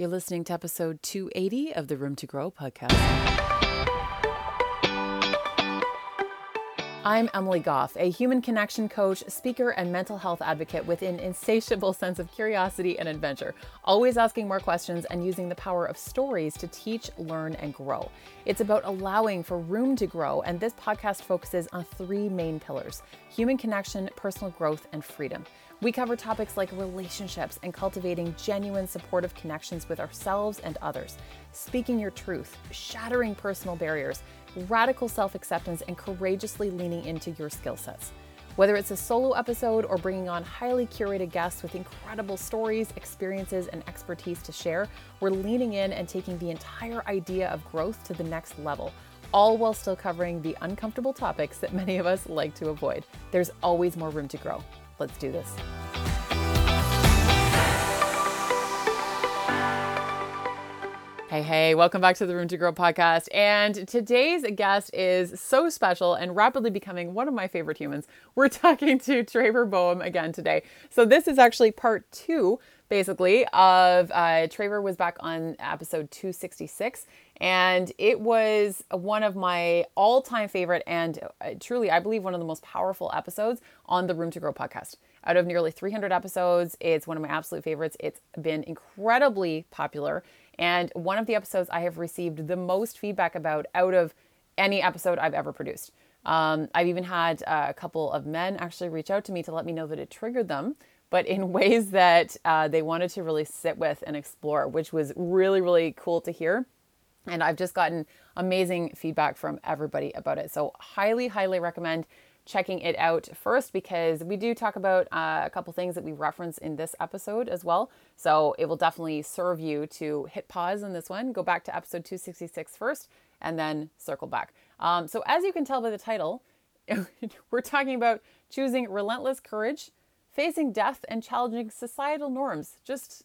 You're listening to episode 280 of the Room to Grow podcast. I'm Emily Goff, a human connection coach, speaker, and mental health advocate with an insatiable sense of curiosity and adventure, always asking more questions and using the power of stories to teach, learn, and grow. It's about allowing for room to grow, and this podcast focuses on three main pillars human connection, personal growth, and freedom. We cover topics like relationships and cultivating genuine supportive connections with ourselves and others, speaking your truth, shattering personal barriers radical self acceptance, and courageously leaning into your skill sets. Whether it's a solo episode or bringing on highly curated guests with incredible stories, experiences, and expertise to share, we're leaning in and taking the entire idea of growth to the next level, all while still covering the uncomfortable topics that many of us like to avoid. There's always more room to grow. Let's do this. Hey, hey, welcome back to the Room to Grow podcast. And today's guest is so special and rapidly becoming one of my favorite humans. We're talking to Traver Boehm again today. So, this is actually part two, basically, of uh, Traver was back on episode 266. And it was one of my all time favorite and uh, truly, I believe, one of the most powerful episodes on the Room to Grow podcast. Out of nearly 300 episodes, it's one of my absolute favorites. It's been incredibly popular and one of the episodes I have received the most feedback about out of any episode I've ever produced. Um, I've even had uh, a couple of men actually reach out to me to let me know that it triggered them, but in ways that uh, they wanted to really sit with and explore, which was really, really cool to hear. And I've just gotten amazing feedback from everybody about it. So, highly, highly recommend checking it out first because we do talk about uh, a couple things that we reference in this episode as well. So it will definitely serve you to hit pause on this one, go back to episode 266 first, and then circle back. Um, so, as you can tell by the title, we're talking about choosing relentless courage, facing death, and challenging societal norms. Just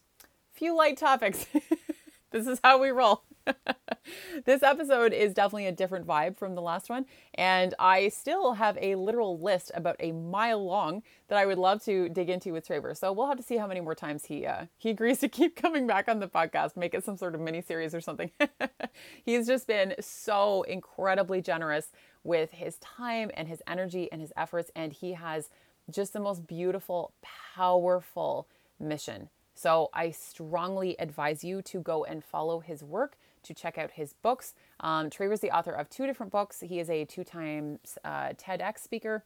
few light topics. this is how we roll. This episode is definitely a different vibe from the last one. And I still have a literal list about a mile long that I would love to dig into with Traver. So we'll have to see how many more times he uh, he agrees to keep coming back on the podcast, make it some sort of mini series or something. He's just been so incredibly generous with his time and his energy and his efforts. And he has just the most beautiful, powerful mission. So I strongly advise you to go and follow his work to check out his books. Um, Traver's the author of two different books. He is a two times uh, TEDx speaker.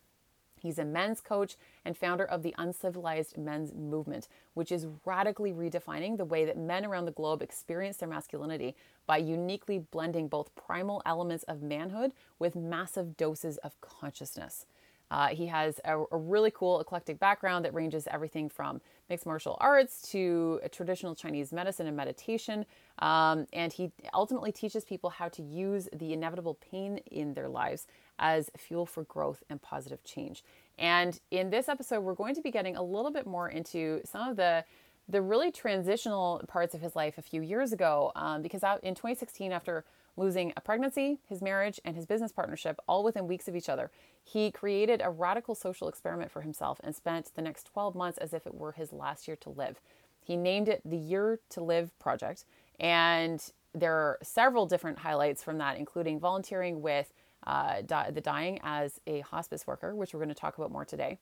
He's a men's coach and founder of the Uncivilized Men's Movement, which is radically redefining the way that men around the globe experience their masculinity by uniquely blending both primal elements of manhood with massive doses of consciousness. Uh, he has a, a, really cool eclectic background that ranges everything from mixed martial arts to traditional Chinese medicine and meditation. Um, and he ultimately teaches people how to use the inevitable pain in their lives as fuel for growth and positive change. And in this episode, we're going to be getting a little bit more into some of the the really transitional parts of his life a few years ago. Um, because in 2016, after losing a pregnancy, his marriage, and his business partnership all within weeks of each other, he created a radical social experiment for himself and spent the next 12 months as if it were his last year to live. He named it the Year to Live Project, and there are several different highlights from that, including volunteering with uh, di- the dying as a hospice worker, which we're going to talk about more today.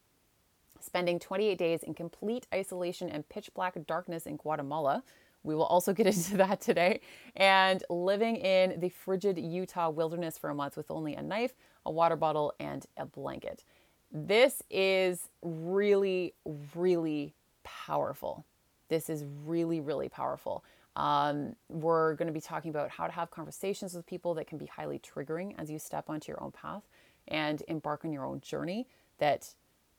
Spending 28 days in complete isolation and pitch black darkness in Guatemala, we will also get into that today. And living in the frigid Utah wilderness for a month with only a knife, a water bottle, and a blanket. This is really, really powerful. This is really, really powerful. Um, we're going to be talking about how to have conversations with people that can be highly triggering as you step onto your own path and embark on your own journey that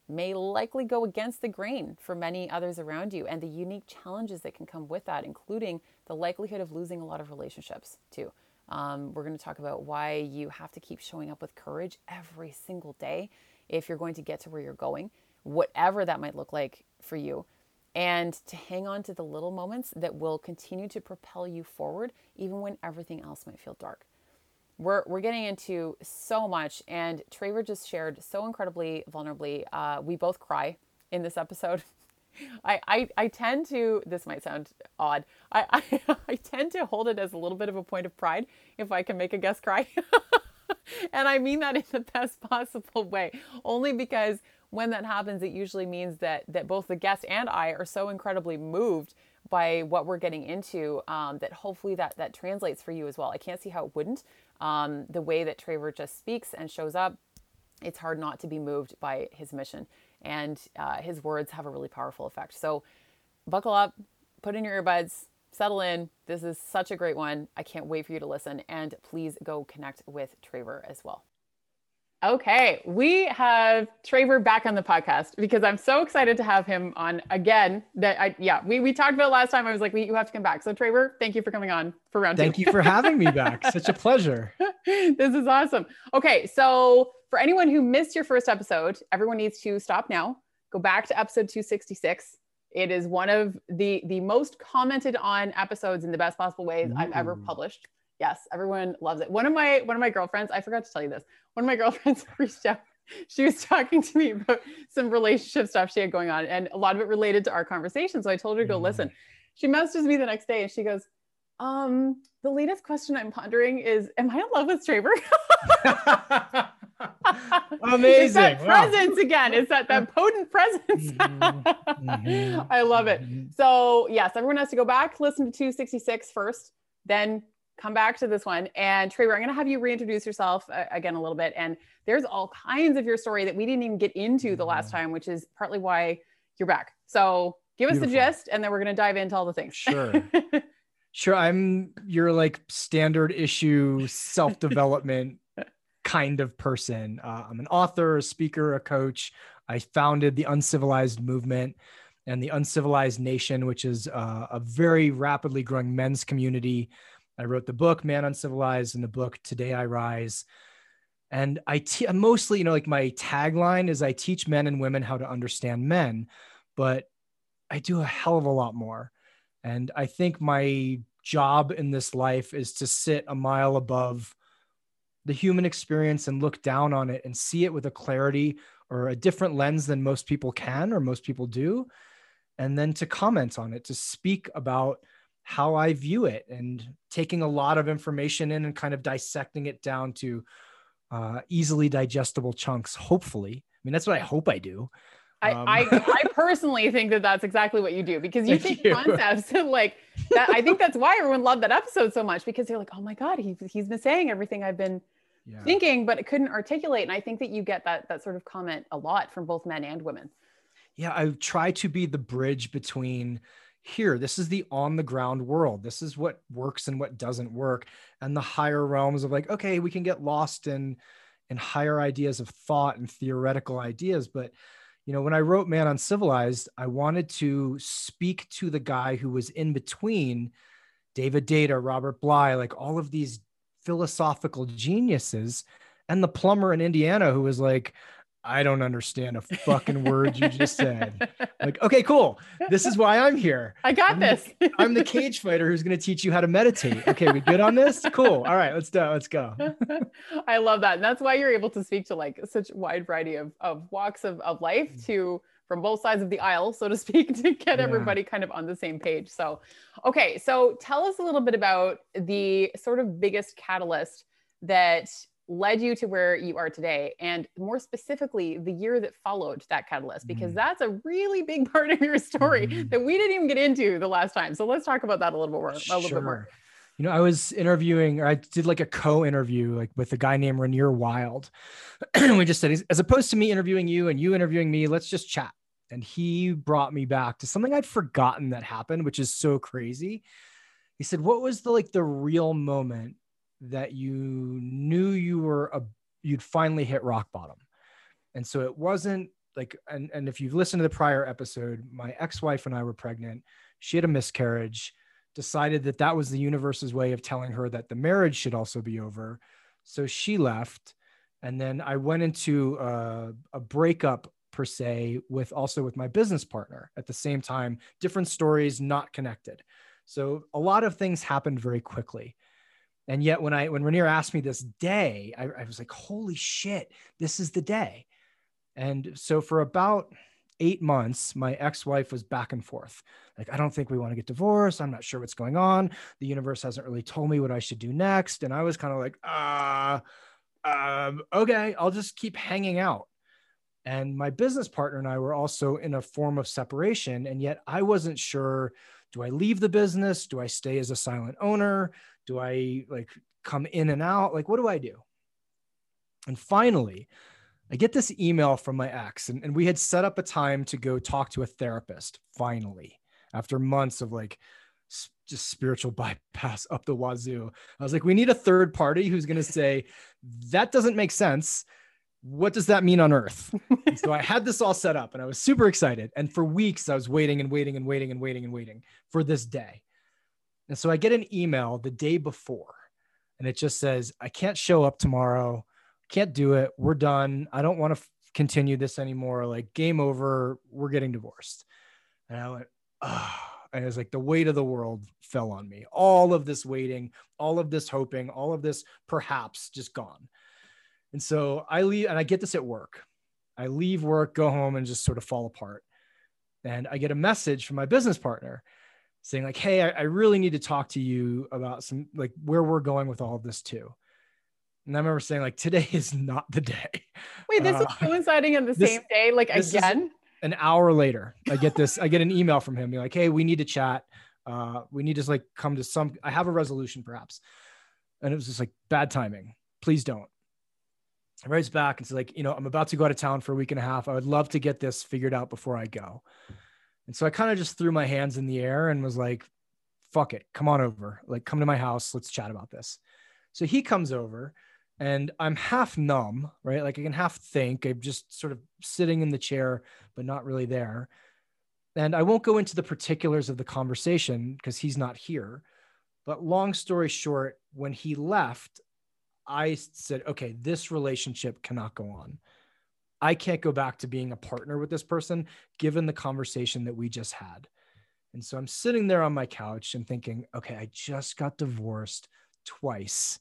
may likely go against the grain for many others around you and the unique challenges that can come with that, including the likelihood of losing a lot of relationships too. Um, we're going to talk about why you have to keep showing up with courage every single day if you're going to get to where you're going, whatever that might look like for you, and to hang on to the little moments that will continue to propel you forward even when everything else might feel dark we're, we're getting into so much and Traver just shared so incredibly vulnerably. Uh, we both cry in this episode. I, I, I tend to, this might sound odd, I, I, I tend to hold it as a little bit of a point of pride if I can make a guest cry. and I mean that in the best possible way, only because when that happens, it usually means that, that both the guest and I are so incredibly moved by what we're getting into um, that hopefully that, that translates for you as well. I can't see how it wouldn't. Um, the way that Traver just speaks and shows up, it's hard not to be moved by his mission and uh, his words have a really powerful effect. So, buckle up, put in your earbuds, settle in. This is such a great one. I can't wait for you to listen. And please go connect with Traver as well. Okay, we have Traver back on the podcast because I'm so excited to have him on again. That I yeah, we, we talked about last time. I was like, we, you have to come back. So Traver, thank you for coming on for round thank two. Thank you for having me back. Such a pleasure. this is awesome. Okay, so for anyone who missed your first episode, everyone needs to stop now, go back to episode 266. It is one of the the most commented on episodes in the best possible ways Ooh. I've ever published. Yes, everyone loves it. One of my one of my girlfriends, I forgot to tell you this. One of my girlfriends reached out. She was talking to me about some relationship stuff she had going on, and a lot of it related to our conversation. So I told her to go mm. listen. She messages me the next day, and she goes, "Um, the latest question I'm pondering is, am I in love with Traver?" Amazing. It's that wow. presence again. It's that, that potent presence. mm-hmm. Mm-hmm. I love it. Mm-hmm. So, yes, everyone has to go back, listen to 266 first, then come back to this one. And Traver, I'm going to have you reintroduce yourself uh, again a little bit. And there's all kinds of your story that we didn't even get into the last mm-hmm. time, which is partly why you're back. So, give Beautiful. us the gist, and then we're going to dive into all the things. Sure. sure. I'm your like standard issue self development kind of person. Uh, I'm an author, a speaker, a coach. I founded the Uncivilized Movement and the Uncivilized Nation, which is uh, a very rapidly growing men's community. I wrote the book Man Uncivilized and the book Today I Rise. And I te- mostly, you know, like my tagline is I teach men and women how to understand men, but I do a hell of a lot more. And I think my job in this life is to sit a mile above the human experience and look down on it and see it with a clarity or a different lens than most people can or most people do and then to comment on it to speak about how i view it and taking a lot of information in and kind of dissecting it down to uh, easily digestible chunks hopefully i mean that's what i hope i do I, um, I, I personally think that that's exactly what you do because you think you. concepts like that. I think that's why everyone loved that episode so much because they're like, oh my God, he, he's been saying everything I've been yeah. thinking, but it couldn't articulate. And I think that you get that that sort of comment a lot from both men and women. Yeah, I try to be the bridge between here this is the on the ground world. This is what works and what doesn't work. And the higher realms of like okay we can get lost in in higher ideas of thought and theoretical ideas. But you know when i wrote man uncivilized i wanted to speak to the guy who was in between david Deida, robert bly like all of these philosophical geniuses and the plumber in Indiana who was like, I don't understand a fucking word you just said. Like, okay, cool. This is why I'm here. I got I'm this. The, I'm the cage fighter who's going to teach you how to meditate. Okay, we good on this? Cool. All right, let's do. Let's go. I love that. And that's why you're able to speak to like such wide variety of of walks of of life mm. to from both sides of the aisle, so to speak, to get yeah. everybody kind of on the same page. So, okay, so tell us a little bit about the sort of biggest catalyst that led you to where you are today and more specifically the year that followed that catalyst because mm. that's a really big part of your story mm. that we didn't even get into the last time so let's talk about that a little bit more a little bit more you know, I was interviewing, or I did like a co-interview, like with a guy named Rainier Wild. we just said, as opposed to me interviewing you and you interviewing me, let's just chat and he brought me back to something I'd forgotten that happened, which is so crazy. He said, "What was the like the real moment that you knew you were a you'd finally hit rock bottom?" And so it wasn't like and and if you've listened to the prior episode, my ex-wife and I were pregnant. She had a miscarriage, decided that that was the universe's way of telling her that the marriage should also be over. So she left and then I went into a, a breakup per se with also with my business partner at the same time different stories not connected so a lot of things happened very quickly and yet when i when rainier asked me this day I, I was like holy shit this is the day and so for about eight months, my ex wife was back and forth. Like, I don't think we want to get divorced. I'm not sure what's going on. The universe hasn't really told me what I should do next. And I was kind of like, uh, um, okay, I'll just keep hanging out. And my business partner and I were also in a form of separation. And yet I wasn't sure do I leave the business? Do I stay as a silent owner? Do I like come in and out? Like, what do I do? And finally, I get this email from my ex, and, and we had set up a time to go talk to a therapist finally after months of like just spiritual bypass up the wazoo. I was like, we need a third party who's going to say, that doesn't make sense. What does that mean on earth? so I had this all set up and I was super excited. And for weeks, I was waiting and waiting and waiting and waiting and waiting for this day. And so I get an email the day before, and it just says, I can't show up tomorrow can't do it. We're done. I don't want to f- continue this anymore. Like, game over. We're getting divorced. And I went, ah. And it was like the weight of the world fell on me. All of this waiting, all of this hoping, all of this perhaps just gone. And so I leave, and I get this at work. I leave work, go home, and just sort of fall apart. And I get a message from my business partner saying, like, hey, I, I really need to talk to you about some like where we're going with all of this too. And I remember saying, like, today is not the day. Wait, this uh, is coinciding on the this, same day, like again? An hour later, I get this, I get an email from him, like, hey, we need to chat. Uh, we need to like come to some, I have a resolution perhaps. And it was just like bad timing. Please don't. Writes back and says, like, you know, I'm about to go out of town for a week and a half. I would love to get this figured out before I go. And so I kind of just threw my hands in the air and was like, fuck it, come on over. Like, come to my house. Let's chat about this. So he comes over and I'm half numb, right? Like I can half think. I'm just sort of sitting in the chair, but not really there. And I won't go into the particulars of the conversation because he's not here. But long story short, when he left, I said, okay, this relationship cannot go on. I can't go back to being a partner with this person given the conversation that we just had. And so I'm sitting there on my couch and thinking, okay, I just got divorced twice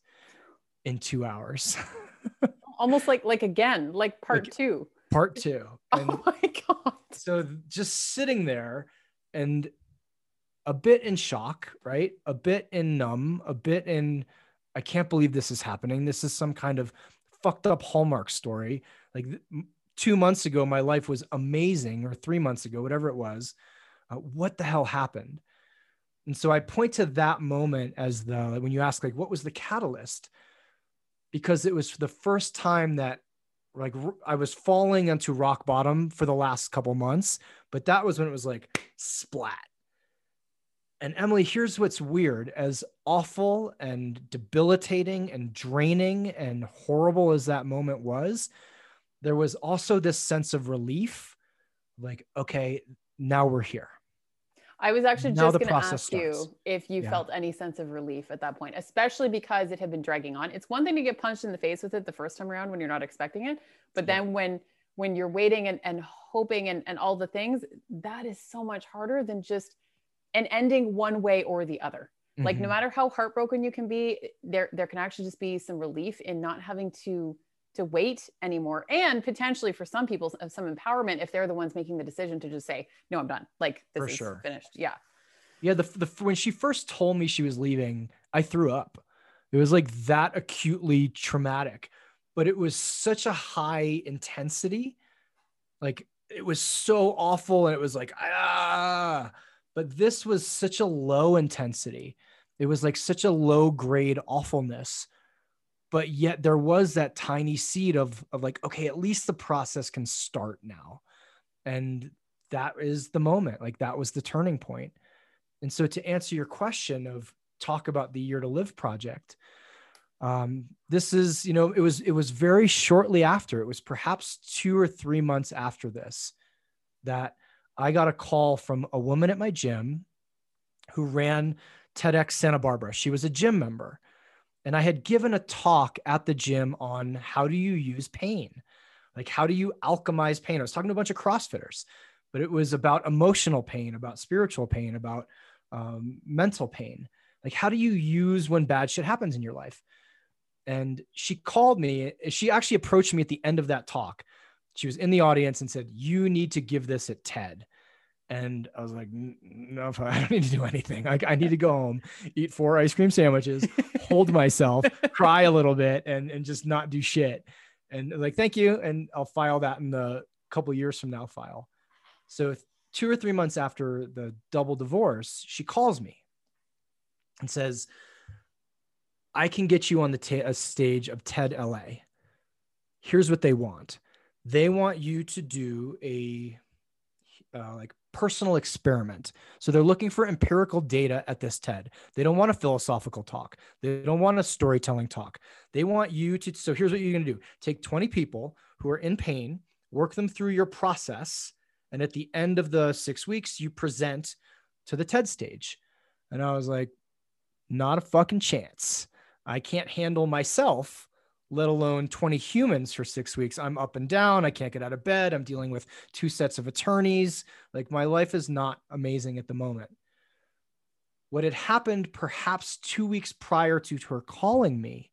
in two hours. Almost like like again, like part like, two. Part two. Oh and oh my god. So just sitting there and a bit in shock, right? A bit in numb, a bit in I can't believe this is happening. This is some kind of fucked up Hallmark story. Like two months ago, my life was amazing, or three months ago, whatever it was. Uh, what the hell happened? And so I point to that moment as the when you ask like what was the catalyst? because it was the first time that like I was falling into rock bottom for the last couple months, but that was when it was like splat. And Emily, here's what's weird as awful and debilitating and draining and horrible as that moment was, there was also this sense of relief like, okay, now we're here. I was actually now just going to ask starts. you if you yeah. felt any sense of relief at that point, especially because it had been dragging on. It's one thing to get punched in the face with it the first time around when you're not expecting it, but yeah. then when when you're waiting and, and hoping and, and all the things, that is so much harder than just an ending one way or the other. Mm-hmm. Like no mm-hmm. matter how heartbroken you can be, there there can actually just be some relief in not having to to wait anymore and potentially for some people some empowerment if they're the ones making the decision to just say no i'm done like this for is sure. finished yeah yeah the, the when she first told me she was leaving i threw up it was like that acutely traumatic but it was such a high intensity like it was so awful and it was like ah but this was such a low intensity. It was like such a low grade awfulness. But yet there was that tiny seed of of like okay at least the process can start now. And that is the moment. Like that was the turning point. and so to answer your question of talk about the year to live project um, this is you know it was it was very shortly after. It was perhaps two or three months after this that i got a call from a woman at my gym who ran tedx santa barbara she was a gym member and I had given a talk at the gym on how do you use pain? Like, how do you alchemize pain? I was talking to a bunch of CrossFitters, but it was about emotional pain, about spiritual pain, about um, mental pain. Like, how do you use when bad shit happens in your life? And she called me. She actually approached me at the end of that talk. She was in the audience and said, You need to give this at TED. And I was like, no, I don't need to do anything. I, I need to go home, eat four ice cream sandwiches, hold myself, cry a little bit, and, and just not do shit. And like, thank you. And I'll file that in the couple years from now file. So two or three months after the double divorce, she calls me and says, I can get you on the t- stage of TED LA. Here's what they want. They want you to do a uh, like personal experiment. So they're looking for empirical data at this TED. They don't want a philosophical talk. They don't want a storytelling talk. They want you to. So here's what you're going to do take 20 people who are in pain, work them through your process. And at the end of the six weeks, you present to the TED stage. And I was like, not a fucking chance. I can't handle myself let alone 20 humans for six weeks. I'm up and down. I can't get out of bed. I'm dealing with two sets of attorneys. Like my life is not amazing at the moment. What had happened perhaps two weeks prior to her calling me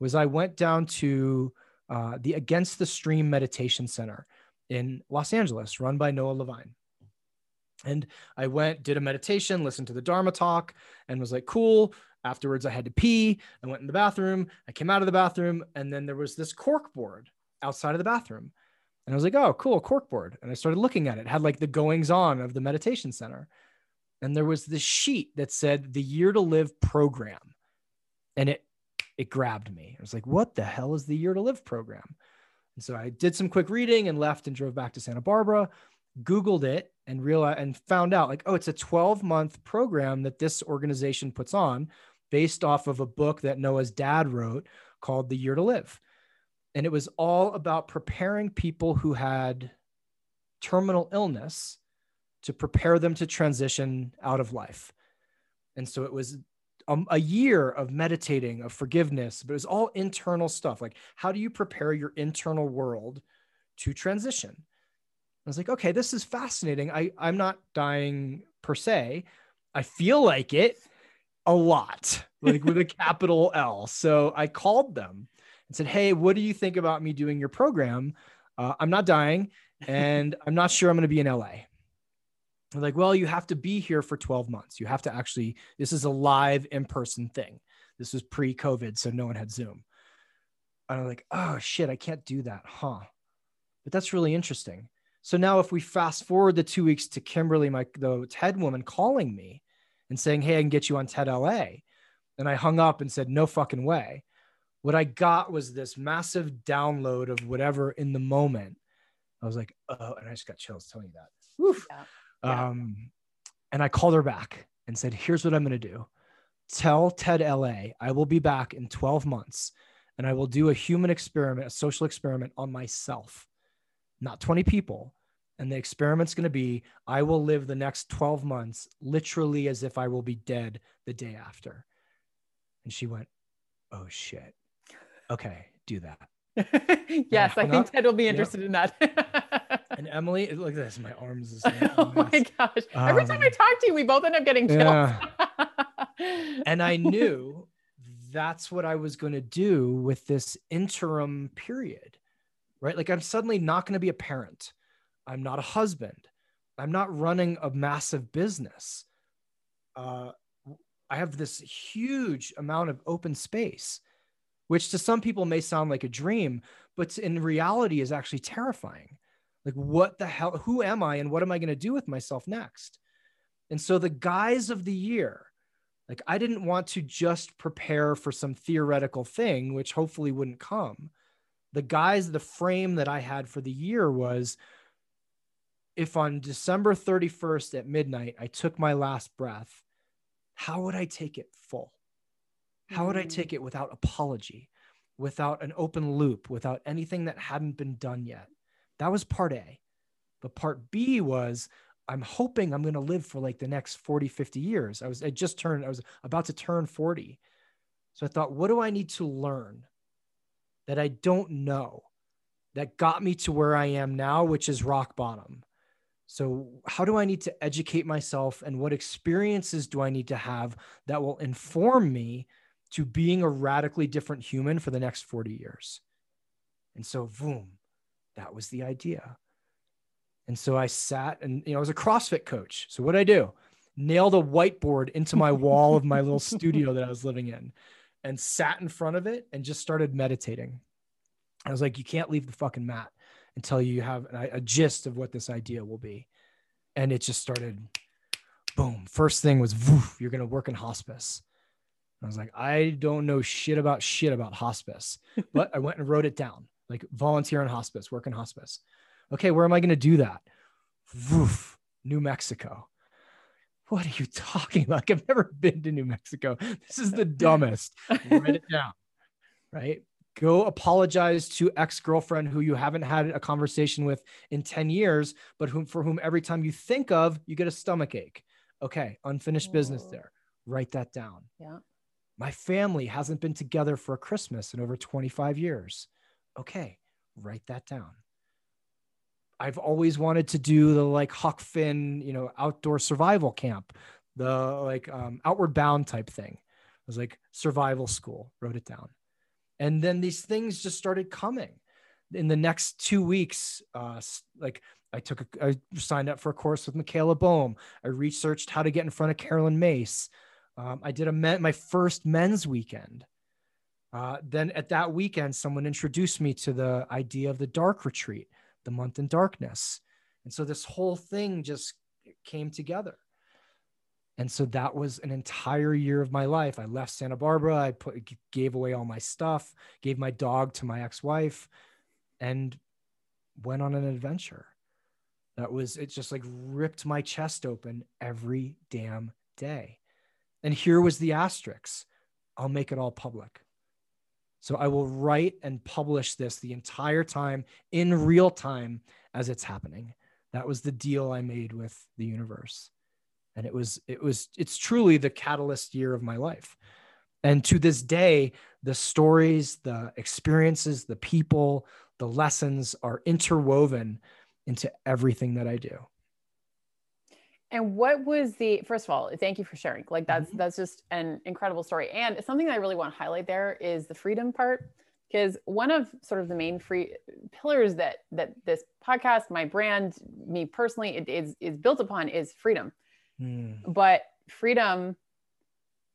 was I went down to uh, the Against the Stream Meditation Center in Los Angeles, run by Noah Levine. And I went, did a meditation, listened to the Dharma talk, and was like, cool. Afterwards, I had to pee. I went in the bathroom. I came out of the bathroom, and then there was this cork board outside of the bathroom. And I was like, oh, cool, cork board. And I started looking at it. it had like the goings on of the meditation center. And there was this sheet that said the year to live program. And it it grabbed me. I was like, what the hell is the year to live program? And so I did some quick reading and left and drove back to Santa Barbara, Googled it and realized and found out like, oh, it's a 12 month program that this organization puts on based off of a book that Noah's dad wrote called The Year to Live. And it was all about preparing people who had terminal illness to prepare them to transition out of life. And so it was um, a year of meditating, of forgiveness, but it was all internal stuff. Like, how do you prepare your internal world to transition? I was like, okay, this is fascinating. I, I'm not dying per se. I feel like it a lot, like with a capital L. So I called them and said, Hey, what do you think about me doing your program? Uh, I'm not dying and I'm not sure I'm going to be in LA. They're like, Well, you have to be here for 12 months. You have to actually, this is a live in person thing. This was pre COVID, so no one had Zoom. And I'm like, Oh shit, I can't do that, huh? But that's really interesting. So now, if we fast forward the two weeks to Kimberly, my the TED woman calling me, and saying, Hey, I can get you on TED LA. And I hung up and said, No fucking way. What I got was this massive download of whatever in the moment. I was like, Oh, and I just got chills telling you that. Yeah. Yeah. Um, and I called her back and said, Here's what I'm going to do tell TED LA I will be back in 12 months and I will do a human experiment, a social experiment on myself, not 20 people, and the experiment's going to be I will live the next 12 months literally as if I will be dead the day after. And she went, Oh shit. Okay, do that. yes, I, I think Ted will be interested yep. in that. and Emily, look at this, my arms. oh my gosh. Every um, time I um, talk to you, we both end up getting chills. Yeah. and I knew that's what I was going to do with this interim period, right? Like I'm suddenly not going to be a parent. I'm not a husband. I'm not running a massive business. Uh, I have this huge amount of open space, which to some people may sound like a dream, but in reality is actually terrifying. Like, what the hell? Who am I and what am I going to do with myself next? And so, the guise of the year, like, I didn't want to just prepare for some theoretical thing, which hopefully wouldn't come. The guise, the frame that I had for the year was if on December 31st at midnight I took my last breath, how would I take it full? How would I mm. take it without apology, without an open loop, without anything that hadn't been done yet? That was part A. But part B was I'm hoping I'm going to live for like the next 40, 50 years. I was, I just turned, I was about to turn 40. So I thought, what do I need to learn that I don't know that got me to where I am now, which is rock bottom? So, how do I need to educate myself and what experiences do I need to have that will inform me to being a radically different human for the next 40 years? And so, boom, that was the idea. And so I sat and, you know, I was a CrossFit coach. So what did I do? Nailed a whiteboard into my wall of my little studio that I was living in and sat in front of it and just started meditating. I was like, you can't leave the fucking mat until you have a, a gist of what this idea will be. And it just started boom. First thing was, woof, you're going to work in hospice. I was like, I don't know shit about shit about hospice, but I went and wrote it down like volunteer in hospice, work in hospice. Okay, where am I going to do that? Woof, New Mexico. What are you talking about? I've never been to New Mexico. This is the dumbest. Write it down, right? Go apologize to ex-girlfriend who you haven't had a conversation with in 10 years, but whom for whom every time you think of, you get a stomach ache. Okay, unfinished business there. Write that down. Yeah. My family hasn't been together for a Christmas in over 25 years. Okay, write that down. I've always wanted to do the like Huck Finn, you know, outdoor survival camp, the like um, outward bound type thing. It was like survival school, wrote it down. And then these things just started coming. In the next two weeks, uh, like I took, a, I signed up for a course with Michaela Boehm. I researched how to get in front of carolyn Myss Um, I did a men, my first men's weekend. Uh, then at that weekend, someone introduced me to the idea of the dark retreat, the month in darkness. And so this whole thing just came together. And so that was an entire year of my life. I left Santa Barbara. I put, gave away all my stuff, gave my dog to my ex wife, and went on an adventure. That was, it just like ripped my chest open every damn day. And here was the asterisk I'll make it all public. So I will write and publish this the entire time in real time as it's happening. That was the deal I made with the universe. And it was, it was, it's truly the catalyst year of my life. And to this day, the stories, the experiences, the people, the lessons are interwoven into everything that I do. And what was the first of all, thank you for sharing. Like that's mm-hmm. that's just an incredible story. And something that I really want to highlight there is the freedom part because one of sort of the main free pillars that that this podcast, my brand, me personally, it is is built upon is freedom. Mm. But freedom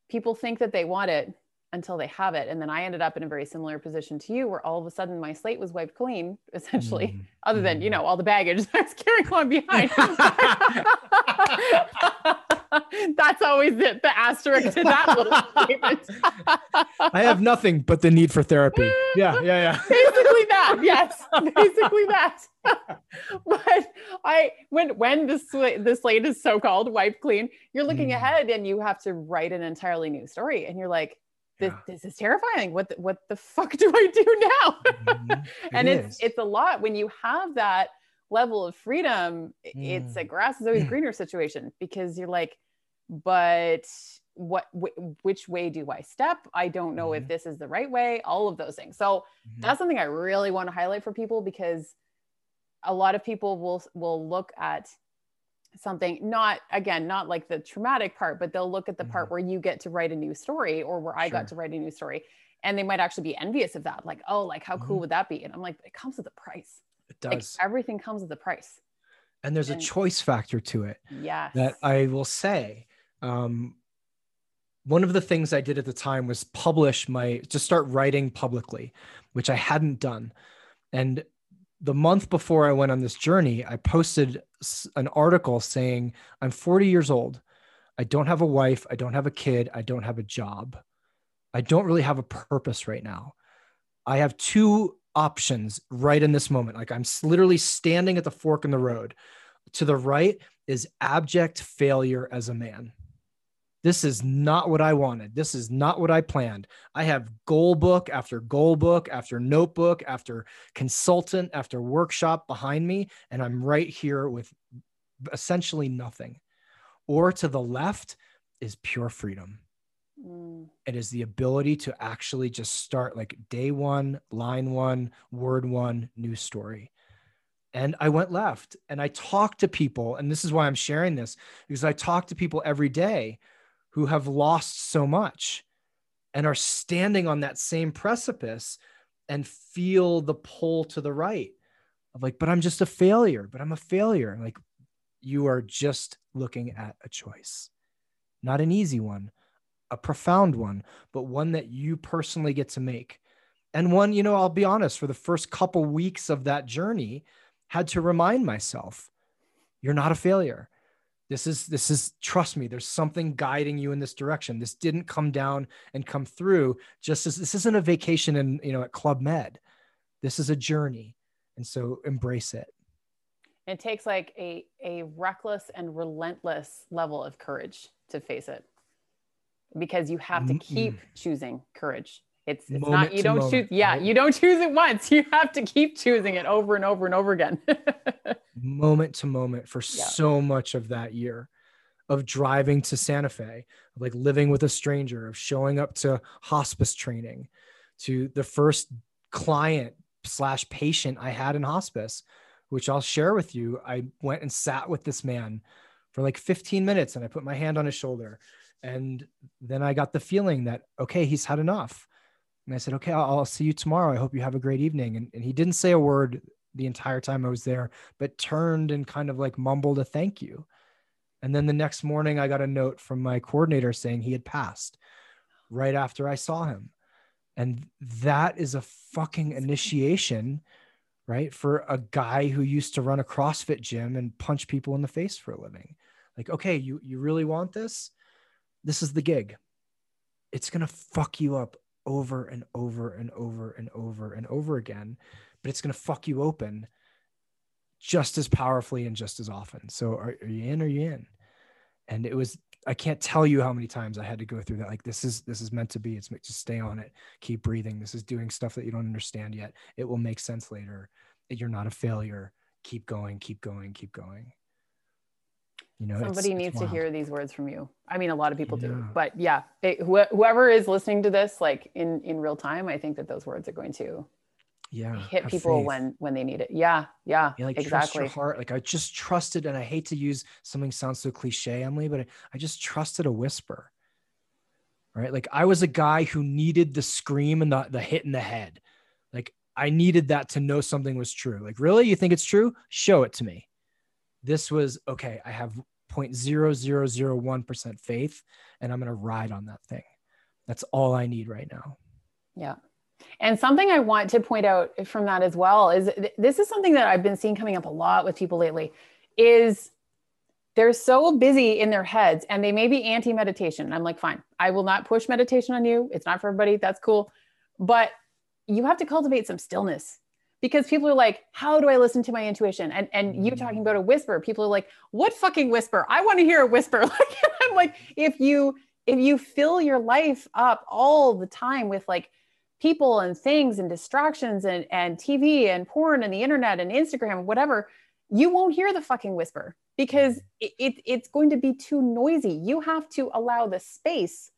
people think that they want it until they have it. And then I ended up in a very similar position to you, where all of a sudden my slate was wiped clean, essentially, mm. other than, you mm. know, all the baggage I was carrying on behind. That's always it, the asterisk to that little statement. I have nothing but the need for therapy. Yeah, yeah, yeah. Basically that. Yes, basically that. but I, when when the the slate is so called wiped clean, you're looking mm. ahead and you have to write an entirely new story, and you're like, this, yeah. this is terrifying. What the, what the fuck do I do now? Mm-hmm. and it it's it's a lot when you have that level of freedom. Mm. It's a grass is always greener situation because you're like, but what wh- which way do I step? I don't know mm-hmm. if this is the right way. All of those things. So mm-hmm. that's something I really want to highlight for people because a lot of people will will look at something not again not like the traumatic part but they'll look at the mm-hmm. part where you get to write a new story or where i sure. got to write a new story and they might actually be envious of that like oh like how mm-hmm. cool would that be and i'm like it comes with a price it does like, everything comes with a price and there's and, a choice factor to it yeah that i will say um, one of the things i did at the time was publish my to start writing publicly which i hadn't done and the month before I went on this journey, I posted an article saying, I'm 40 years old. I don't have a wife. I don't have a kid. I don't have a job. I don't really have a purpose right now. I have two options right in this moment. Like I'm literally standing at the fork in the road. To the right is abject failure as a man. This is not what I wanted. This is not what I planned. I have goal book after goal book after notebook after consultant after workshop behind me. And I'm right here with essentially nothing. Or to the left is pure freedom. Mm. It is the ability to actually just start like day one, line one, word one, new story. And I went left and I talked to people. And this is why I'm sharing this because I talk to people every day who have lost so much and are standing on that same precipice and feel the pull to the right of like, but I'm just a failure, but I'm a failure. Like, you are just looking at a choice, not an easy one, a profound one, but one that you personally get to make. And one, you know, I'll be honest, for the first couple weeks of that journey, had to remind myself, you're not a failure. This is this is trust me, there's something guiding you in this direction. This didn't come down and come through just as this isn't a vacation in, you know, at Club Med. This is a journey. And so embrace it. It takes like a a reckless and relentless level of courage to face it. Because you have to keep mm-hmm. choosing courage. It's it's not you don't moment, choose yeah, right? you don't choose it once. You have to keep choosing it over and over and over again. moment to moment for yeah. so much of that year of driving to Santa Fe, of like living with a stranger, of showing up to hospice training, to the first client slash patient I had in hospice, which I'll share with you. I went and sat with this man for like 15 minutes and I put my hand on his shoulder. And then I got the feeling that, okay, he's had enough. And I said, okay, I'll, I'll see you tomorrow. I hope you have a great evening. And, and he didn't say a word the entire time I was there, but turned and kind of like mumbled a thank you. And then the next morning, I got a note from my coordinator saying he had passed right after I saw him. And that is a fucking initiation, right? For a guy who used to run a CrossFit gym and punch people in the face for a living. Like, okay, you, you really want this? This is the gig. It's going to fuck you up over and over and over and over and over again, but it's going to fuck you open just as powerfully and just as often. So are, are you in? Or are you in? And it was, I can't tell you how many times I had to go through that. Like this is, this is meant to be, it's just stay on it. Keep breathing. This is doing stuff that you don't understand yet. It will make sense later. You're not a failure. Keep going, keep going, keep going you know somebody it's, needs it's to hear these words from you i mean a lot of people yeah. do but yeah it, wh- whoever is listening to this like in in real time i think that those words are going to yeah hit people faith. when when they need it. Yeah yeah, yeah like exactly trust your heart. Like i just trusted and i hate to use something sounds so cliche emily but I, I just trusted a whisper right? Like i was a guy who needed the scream and the, the hit in the head. Like i needed that to know something was true. Like really? You think it's true? Show it to me. This was okay, I have 0.0001% faith and I'm going to ride on that thing. That's all I need right now. Yeah. And something I want to point out from that as well is th- this is something that I've been seeing coming up a lot with people lately is they're so busy in their heads and they may be anti meditation. I'm like, fine, I will not push meditation on you. It's not for everybody. That's cool. But you have to cultivate some stillness because people are like, how do I listen to my intuition? And and you mm. talking about a whisper, people are like, what fucking whisper? I want to hear a whisper. Like I'm like, if you if you fill your life up all the time with like people and things and distractions and and TV and porn and the internet and Instagram whatever, you won't hear the fucking whisper because it, it, it's going to be too noisy. You have to allow the space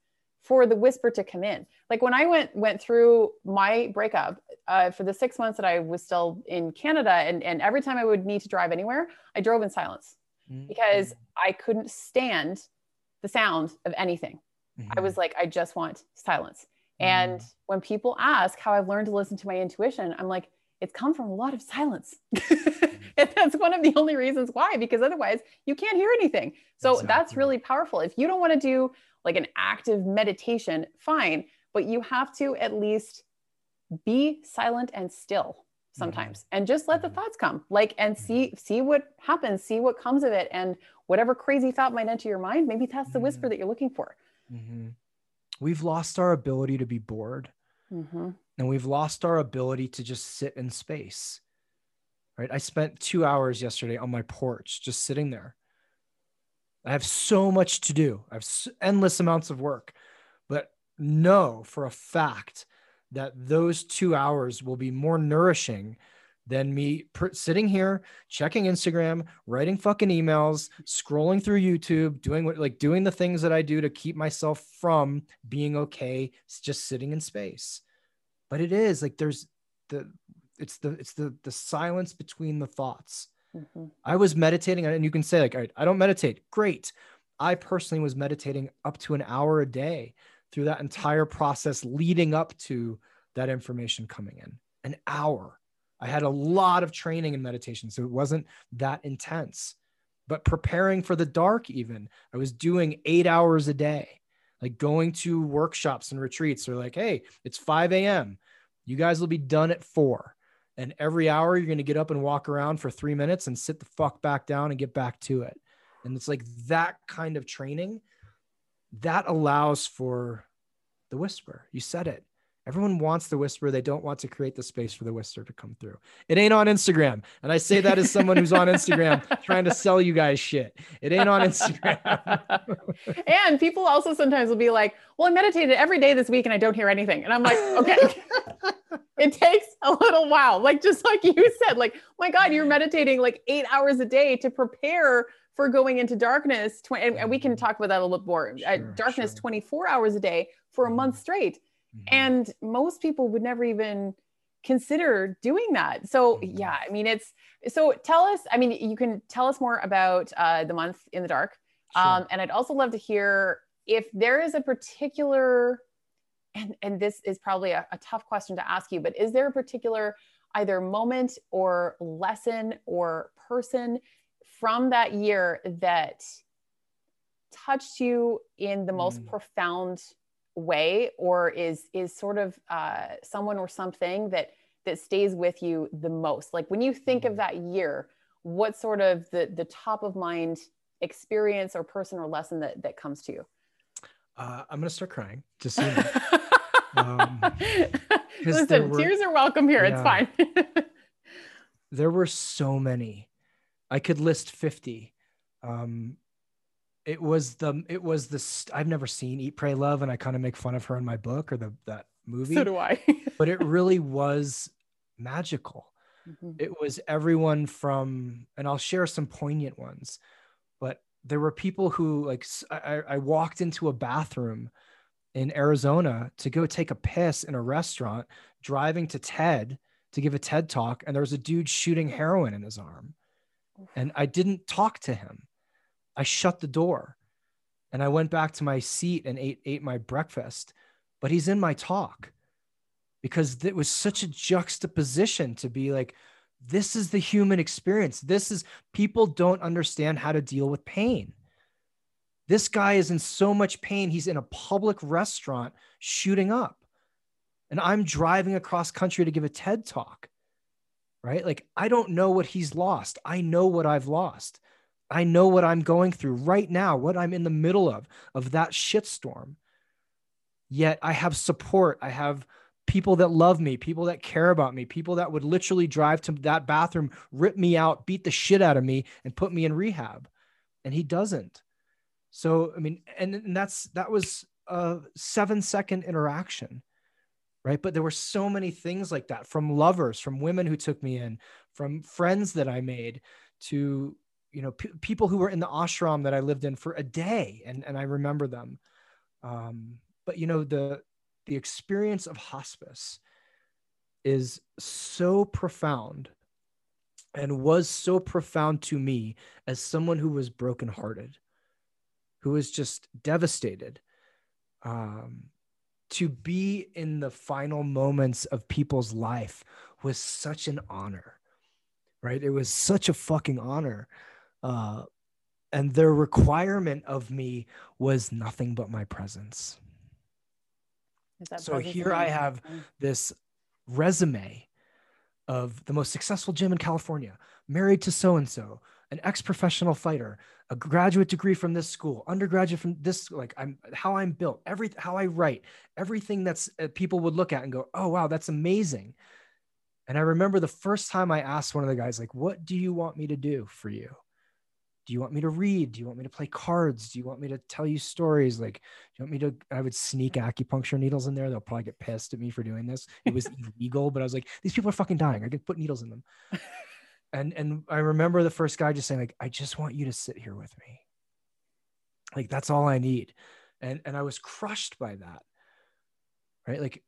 for the whisper to come in. Like when I went went through my breakup uh, for the six months that I was still in Canada, and and every time I would need to drive anywhere, I drove in silence mm-hmm. because I couldn't stand the sound of anything. Mm-hmm. I was like, I just want silence. Mm-hmm. And when people ask how I've learned to listen to my intuition, I'm like, it's come from a lot of silence. Mm-hmm. and that's one of the only reasons why, because otherwise you can't hear anything. So exactly. that's really powerful. If you don't want to do like an active meditation, fine, but you have to at least be silent and still sometimes mm-hmm. and just let the mm-hmm. thoughts come like and mm-hmm. see see what happens see what comes of it and whatever crazy thought might enter your mind maybe that's the whisper that you're looking for mm-hmm. We've lost our ability to be bored. Mm-hmm. and we've lost our ability to just sit in space. Right? I spent two hours yesterday on my porch just sitting there. I have so much to do. I have endless amounts of work, but know for a fact that those two hours will be more nourishing than me per- sitting here checking Instagram, writing fucking emails, scrolling through YouTube, doing what like doing the things that I do to keep myself from being okay, just sitting in space. But it is like there's the it's the it's the the silence between the thoughts Mm-hmm. I was meditating, and you can say, like, I don't meditate. Great. I personally was meditating up to an hour a day through that entire process leading up to that information coming in. An hour. I had a lot of training in meditation, so it wasn't that intense. But preparing for the dark, even, I was doing eight hours a day, like going to workshops and retreats. They're like, hey, it's 5 a.m. You guys will be done at four. And every hour, you're going to get up and walk around for three minutes and sit the fuck back down and get back to it. And it's like that kind of training that allows for the whisper. You said it. Everyone wants the whisper. They don't want to create the space for the whisper to come through. It ain't on Instagram. And I say that as someone who's on Instagram trying to sell you guys shit. It ain't on Instagram. and people also sometimes will be like, well, I meditated every day this week and I don't hear anything. And I'm like, okay. it takes a little while. Like, just like you said, like, my God, you're meditating like eight hours a day to prepare for going into darkness. And, we can mm-hmm. talk about that a little more. Sure, darkness sure. 24 hours a day for a month mm-hmm. straight. Mm-hmm. And most people would never even consider doing that. So mm-hmm. yeah, I mean, it's so tell us. I mean, you can tell us more about uh, the month in the dark, sure. um, and I'd also love to hear if there is a particular, and and this is probably a, a tough question to ask you, but is there a particular either moment or lesson or person from that year that touched you in the most mm. profound way or is is sort of uh, someone or something that that stays with you the most? Like when you think of mm. that year what sort of the the top of mind experience or person or lesson that that comes to you? Uh, i'm gonna start crying just so you know. um, listen were, tears are welcome here yeah, it's fine. There were so many. I could list 50 um, it was the it was the I've never seen Eat Pray Love and I kind of make fun of her in my book or the that movie. So do I. but it really was magical. Mm-hmm. It was everyone from and I'll share some poignant ones. But there were people who like I, I walked into a bathroom in Arizona to go take a piss in a restaurant, driving to TED to give a TED talk, and there was a dude shooting heroin in his arm. And I didn't talk to him. I shut the door and I went back to my seat and ate ate my breakfast. But he's in my talk because it was such a juxtaposition to be like, this is the human experience. This is people don't understand how to deal with pain. This guy is in so much pain. He's in a public restaurant shooting up. And I'm driving across country to give a TED talk, right? Like, I don't know what he's lost. I know what I've lost. I know what I'm going through right now, what I'm in the middle of, of that shitstorm. Yet I have support. I have people that love me, people that care about me, people that would literally drive to that bathroom, rip me out, beat the shit out of me, and put me in rehab. And he doesn't. So, I mean, and, and that's that was a seven second interaction right but there were so many things like that from lovers from women who took me in from friends that i made to you know, p- people who were in the ashram that I lived in for a day, and and I remember them. Um, but you know, the the experience of hospice is so profound and was so profound to me as someone who was brokenhearted, who was just devastated. Um, to be in the final moments of people's life was such an honor, right? It was such a fucking honor. Uh, and their requirement of me was nothing but my presence. So here I have this resume of the most successful gym in California, married to so and so, an ex-professional fighter, a graduate degree from this school, undergraduate from this like I'm how I'm built, every how I write, everything that's uh, people would look at and go, "Oh wow, that's amazing." And I remember the first time I asked one of the guys like, "What do you want me to do for you?" Do you want me to read? Do you want me to play cards? Do you want me to tell you stories? Like, do you want me to? I would sneak acupuncture needles in there. They'll probably get pissed at me for doing this. It was illegal, but I was like, these people are fucking dying. I could put needles in them. And and I remember the first guy just saying like, I just want you to sit here with me. Like that's all I need. And and I was crushed by that. Right? Like,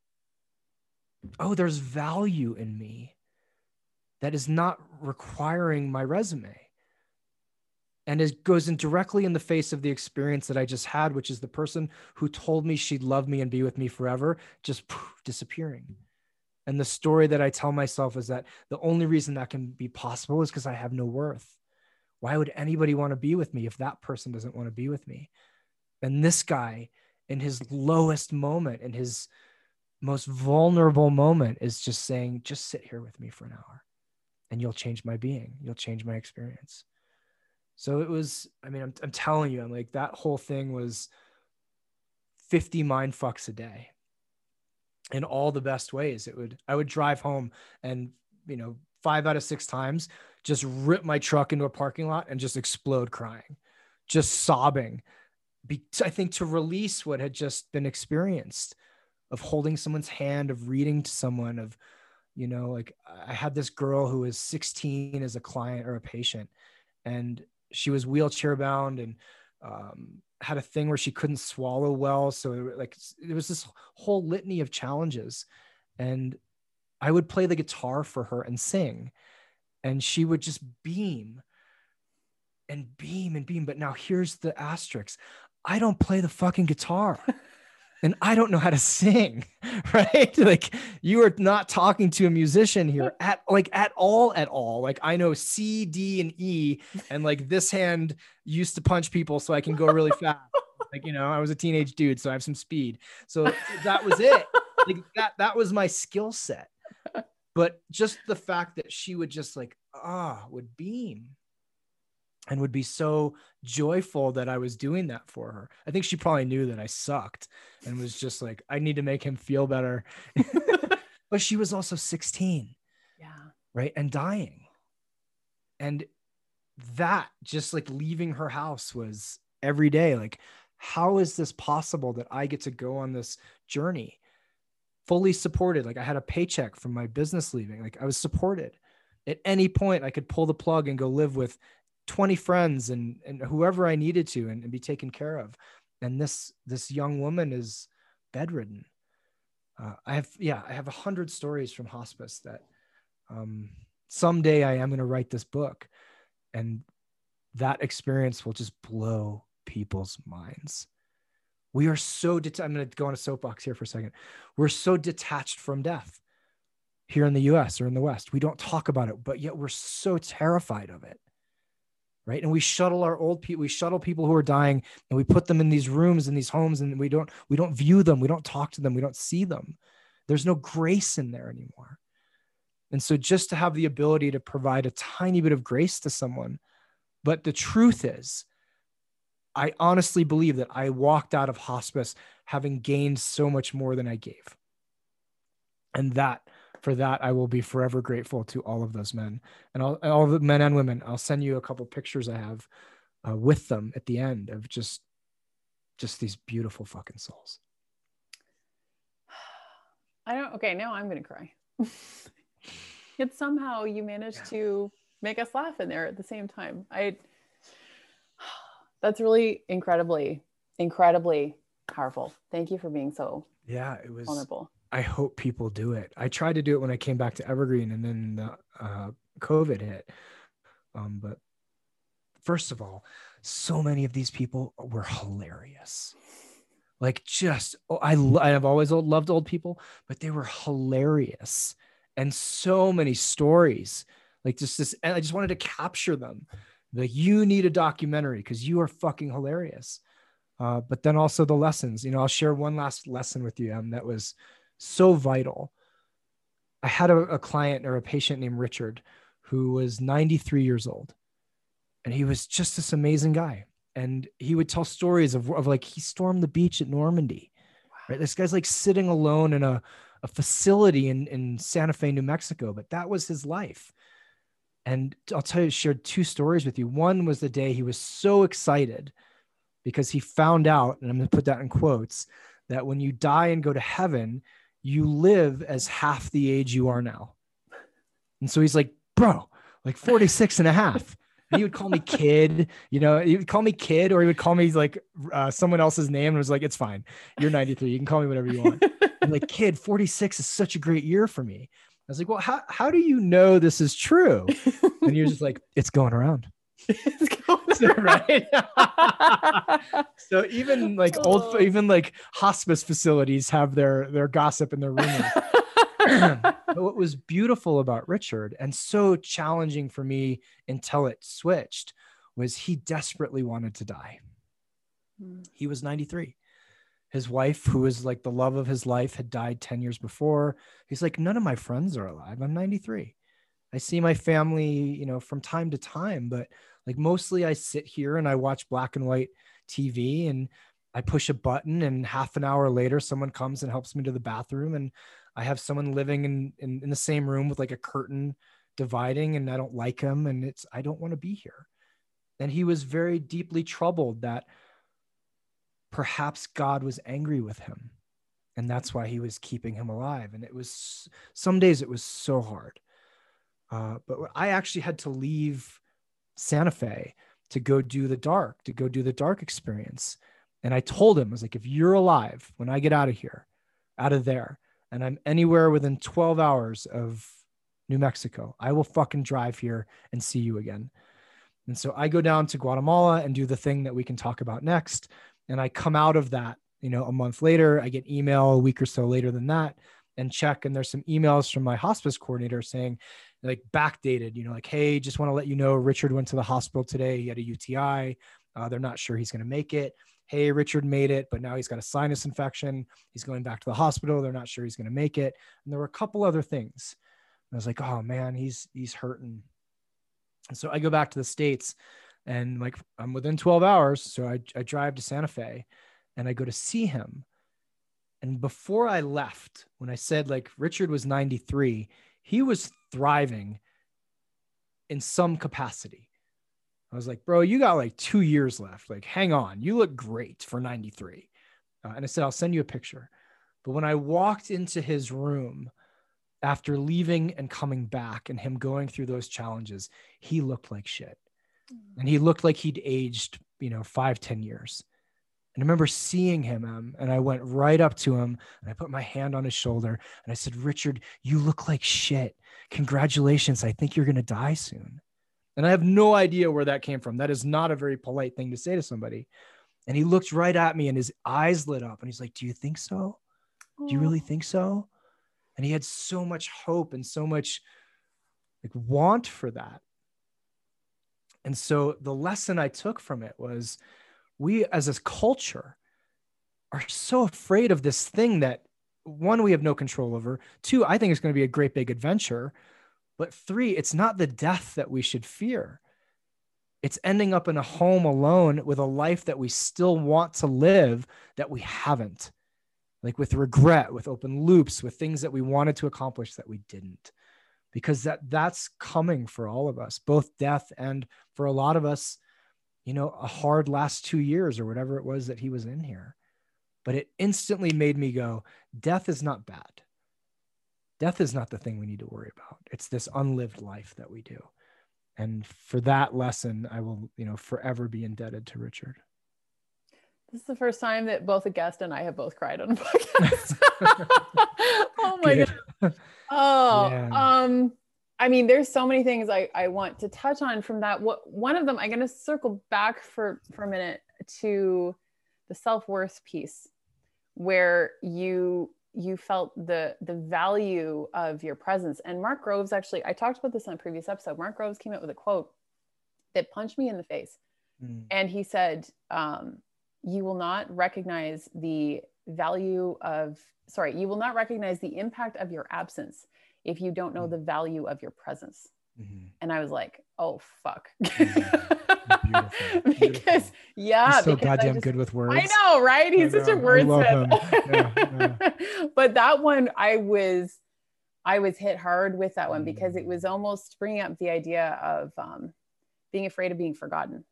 oh, there's value in me that is not requiring my resume and it goes in directly in the face of the experience that I just had, which is the person who told me she'd love me and be with me forever, just poof, disappearing. And the story that I tell myself is that the only reason that can be possible is because I have no worth. Why would anybody want to be with me if that person doesn't want to be with me? And this guy, in his lowest moment, in his most vulnerable moment, is just saying, just sit here with me for an hour and you'll change my being. You'll change my experience. So it was, I mean, I'm, I'm telling you, I'm like, that whole thing was 50 mind fucks a day in all the best ways. It would, I would drive home and, you know, five out of six times, just rip my truck into a parking lot and just explode crying, just sobbing. Be, I think to release what had just been experienced of holding someone's hand, of reading to someone, of, you know, like I had this girl who was 16 as a client or a patient, and she was wheelchair bound and um, had a thing where she couldn't swallow well. So like there was this whole litany of challenges, and I would play the guitar for her and sing, and she would just beam and beam and beam. But now here's the asterisk: I don't play the fucking guitar. and I don't know how to sing, right? Like you are not talking to a musician here at like at all at all. Like I know C, D, and E, and like this hand used to punch people so I can go really fast. Like you know, I was a teenage dude, so I have some speed. So that was it. Like that that was my skill set. But just the fact that she would just like ah would beam and would be so joyful that I was doing that for her. I think she probably knew that I sucked and was just like, I need to make him feel better. but she was also 16. Yeah. Right. And dying. And that just like leaving her house was every day like, how is this possible that I get to go on this journey fully supported? Like, I had a paycheck from my business leaving, like, I was supported at any point I could pull the plug and go live with 20 friends and, and whoever I needed to and, and be taken care of. And this, this young woman is bedridden. Uh, I have, yeah, I have a hundred stories from hospice that um, someday I am going to write this book and that experience will just blow people's minds. We are so, det- I'm going to go on a soapbox here for a second. We're so detached from death here in the US or in the West. We don't talk about it, but yet we're so terrified of it right? And we shuttle our old people we shuttle people who are dying and we put them in these rooms in these homes and we don't we don't view them we don't talk to them we don't see them. There's no grace in there anymore. And so just to have the ability to provide a tiny bit of grace to someone but the truth is i honestly believe that i walked out of hospice having gained so much more than i gave. And that for that i will be forever grateful to all of those men and all, all the men and women i'll send you a couple pictures i have uh, with them at the end of just just these beautiful fucking souls I don't, okay, now I'm going to cry. Yet somehow you managed Yeah. to make us laugh in there at the same time. I, that's really incredibly, incredibly powerful. Thank you for being so yeah it was vulnerable. I hope people do it i tried to do it when i came back to evergreen and then the uh, covid hit um, but first of all so many of these people were hilarious like just oh, I I've always loved old people, but they were hilarious and so many stories. Like just this, and I just wanted to capture them. Like you need a documentary because you are fucking hilarious. Uh, but then also the lessons. You know, I'll share one last lesson with you, Em, that was so vital. I had a, a client or a patient named Richard who was 93 years old, and he was just this amazing guy and he would tell stories of, of like he stormed the beach at Normandy. Right. This guy's like sitting alone in a, a facility in, in Santa Fe, New Mexico, but that was his life. And I'll tell you, shared two stories with you. One was the day he was so excited because he found out, and I'm going to put that in quotes, that when you die and go to heaven, you live as half the age you are now. And so he's like, bro, like 46 and a half. He would call me kid, you know, he would call me kid, or he would call me like uh, someone else's name and was like, it's fine. You're 93. You can call me whatever you want. I'm like, kid, 46 is such a great year for me. I was like, well, how, how do you know this is true? And he was just like, it's going around. It's going So, right. so even like Oh. old, even like hospice facilities have their, their gossip and their but what was beautiful about Richard and so challenging for me until it switched was he desperately wanted to die. Mm. He was 93. His wife, who was like the love of his life, had died 10 years before. He's like, none of my friends are alive. I'm 93. I see my family, you know, from time to time, but like mostly I sit here and I watch black and white TV and I push a button and half an hour later someone comes and helps me to the bathroom and I have someone living in, in, in the same room with like a curtain dividing and I don't like him and it's I don't want to be here. And he was very deeply troubled that perhaps God was angry with him. And that's why he was keeping him alive. And it was some days it was so hard. Uh, but I actually had to leave Santa Fe to go do the dark, to go do the dark experience. And I told him, I was like, if you're alive when I get out of here, out of there, and I'm anywhere within 12 hours of New Mexico, I will fucking drive here and see you again. And so I go down to Guatemala and do the thing that we can talk about next. And I come out of that, you know, a month later, I get email a week or so later than that and check. And there's some emails from my hospice coordinator saying, like backdated, you know, like, hey, just want to let you know Richard went to the hospital today. He had a UTI. Uh, they're not sure he's going to make it. Hey, Richard made it, but now he's got a sinus infection. He's going back to the hospital. They're not sure he's going to make it. And there were a couple other things. And I was like, oh man, he's he's hurting. And so I go back to the States and like I'm within 12 hours. So I, I drive to Santa Fe and I go to see him. And before I left, when I said like Richard was 93, he was thriving in some capacity. I was like, bro, you got like two years left. Like, hang on. You look great for 93. Uh, and I said, I'll send you a picture. But when I walked into his room, after leaving and coming back and him going through those challenges, he looked like shit. And he looked like he'd aged, you know, five, ten years. And I remember seeing him, um, and I went right up to him and I put my hand on his shoulder and I said, Richard, you look like shit. Congratulations. I think you're going to die soon. And I have no idea where that came from. That is not a very polite thing to say to somebody. And he looked right at me and his eyes lit up and he's like, Do you think so? Do you really think so? and he had so much hope and so much like want for that and so the lesson i took from it was we as a culture are so afraid of this thing that one we have no control over. Two i think it's going to be a great big adventure. But three it's not the death that we should fear. It's ending up in a home alone with a life that we still want to live that we haven't. Like with regret with open loops with things that we wanted to accomplish that we didn't. Because that that's coming for all of us both death and for a lot of us you know a hard last 2 years or whatever it was that he was in here but it instantly made me go death is not bad death is not the thing we need to worry about it's this unlived life that we do and for that lesson i will you know forever be indebted to richard this is the first time that both a guest and I have both cried on a podcast. oh my god. Oh, yeah. um, I mean, there's so many things I, I want to touch on from that. What one of them, I'm going to circle back for for a minute to the self worth piece, where you you felt the the value of your presence. And Mark Groves actually, I talked about this on a previous episode. Mark Groves came out with a quote that punched me in the face, mm. and he said, um, you will not recognize the value of sorry you will not recognize the impact of your absence if you don't know mm. the value of your presence mm-hmm. and i was like oh fuck mm-hmm. because Beautiful. yeah he's so goddamn just, good with words i know right he's such a wordsmith yeah, yeah. but that one i was i was hit hard with that one because it was mm. almost bringing up the idea of um, being afraid of being forgotten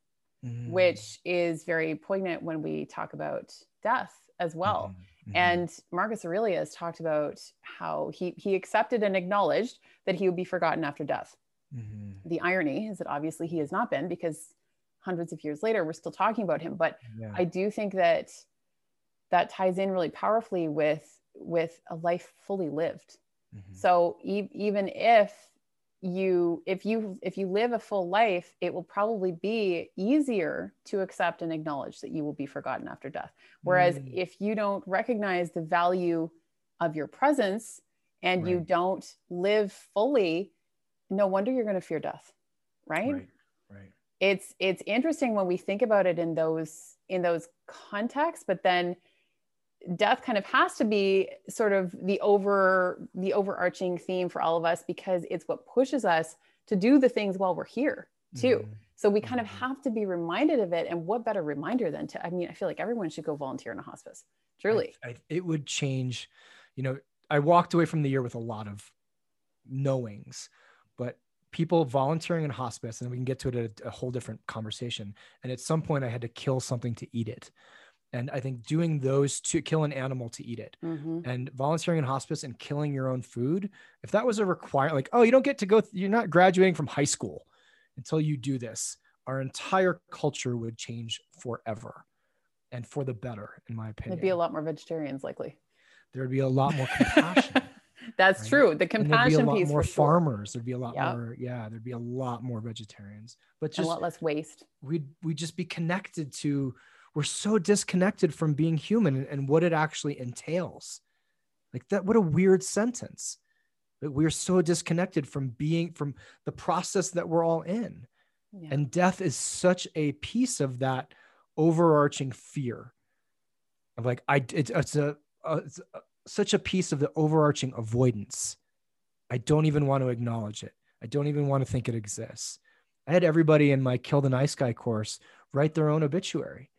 mm. which is very poignant when we talk about death as well. Mm-hmm. And Marcus Aurelius talked about how he, he accepted and acknowledged that he would be forgotten after death. Mm-hmm. The irony is that obviously he has not been because hundreds of years later we're still talking about him. But yeah. I do think that that ties in really powerfully with with a life fully lived. Mm-hmm. So e- even if you if you if you live a full life it will probably be easier to accept and acknowledge that you will be forgotten after death whereas mm. if you don't recognize the value of your presence and you don't live fully, no wonder you're going to fear death, right? Right. Right. It's it's interesting when we think about it in those in those contexts, but then death kind of has to be sort of the over the overarching theme for all of us because it's what pushes us to do the things while we're here too. Mhm. So we kind of Mhm. have to be reminded of it. And what better reminder than to, I mean, I feel like everyone should go volunteer in a hospice. Truly. I, I, it would change. You know, I walked away from the year with a lot of knowings, but people volunteering in hospice, and we can get to it at a, a whole different conversation. And at some point, I had to kill something to eat it. And I think doing those to kill an animal to eat it Mhm. and volunteering in hospice and killing your own food, if that was a requirement like, oh, you don't get to go, you're not graduating from high school until you do this, our entire culture would change forever and for the better, in my opinion. There'd be a lot more vegetarians likely. There'd be a lot more compassion. That's Right. true. The and there'd be a compassion lot piece more for sure. farmers. There'd be a lot Yeah. more, yeah, there'd be a lot more vegetarians. But And a lot less waste. we'd we'd just be connected to we're so disconnected from being human and, and what it actually entails. Like that what a weird sentence. That we're so disconnected from being from the process that we're all in. Yeah. and death is such a piece of that overarching fear of like i it, it's a, a it's a- such a piece of the overarching avoidance. I don't even want to acknowledge it. I don't even want to think it exists. I had everybody in my kill the nice guy course write their own obituary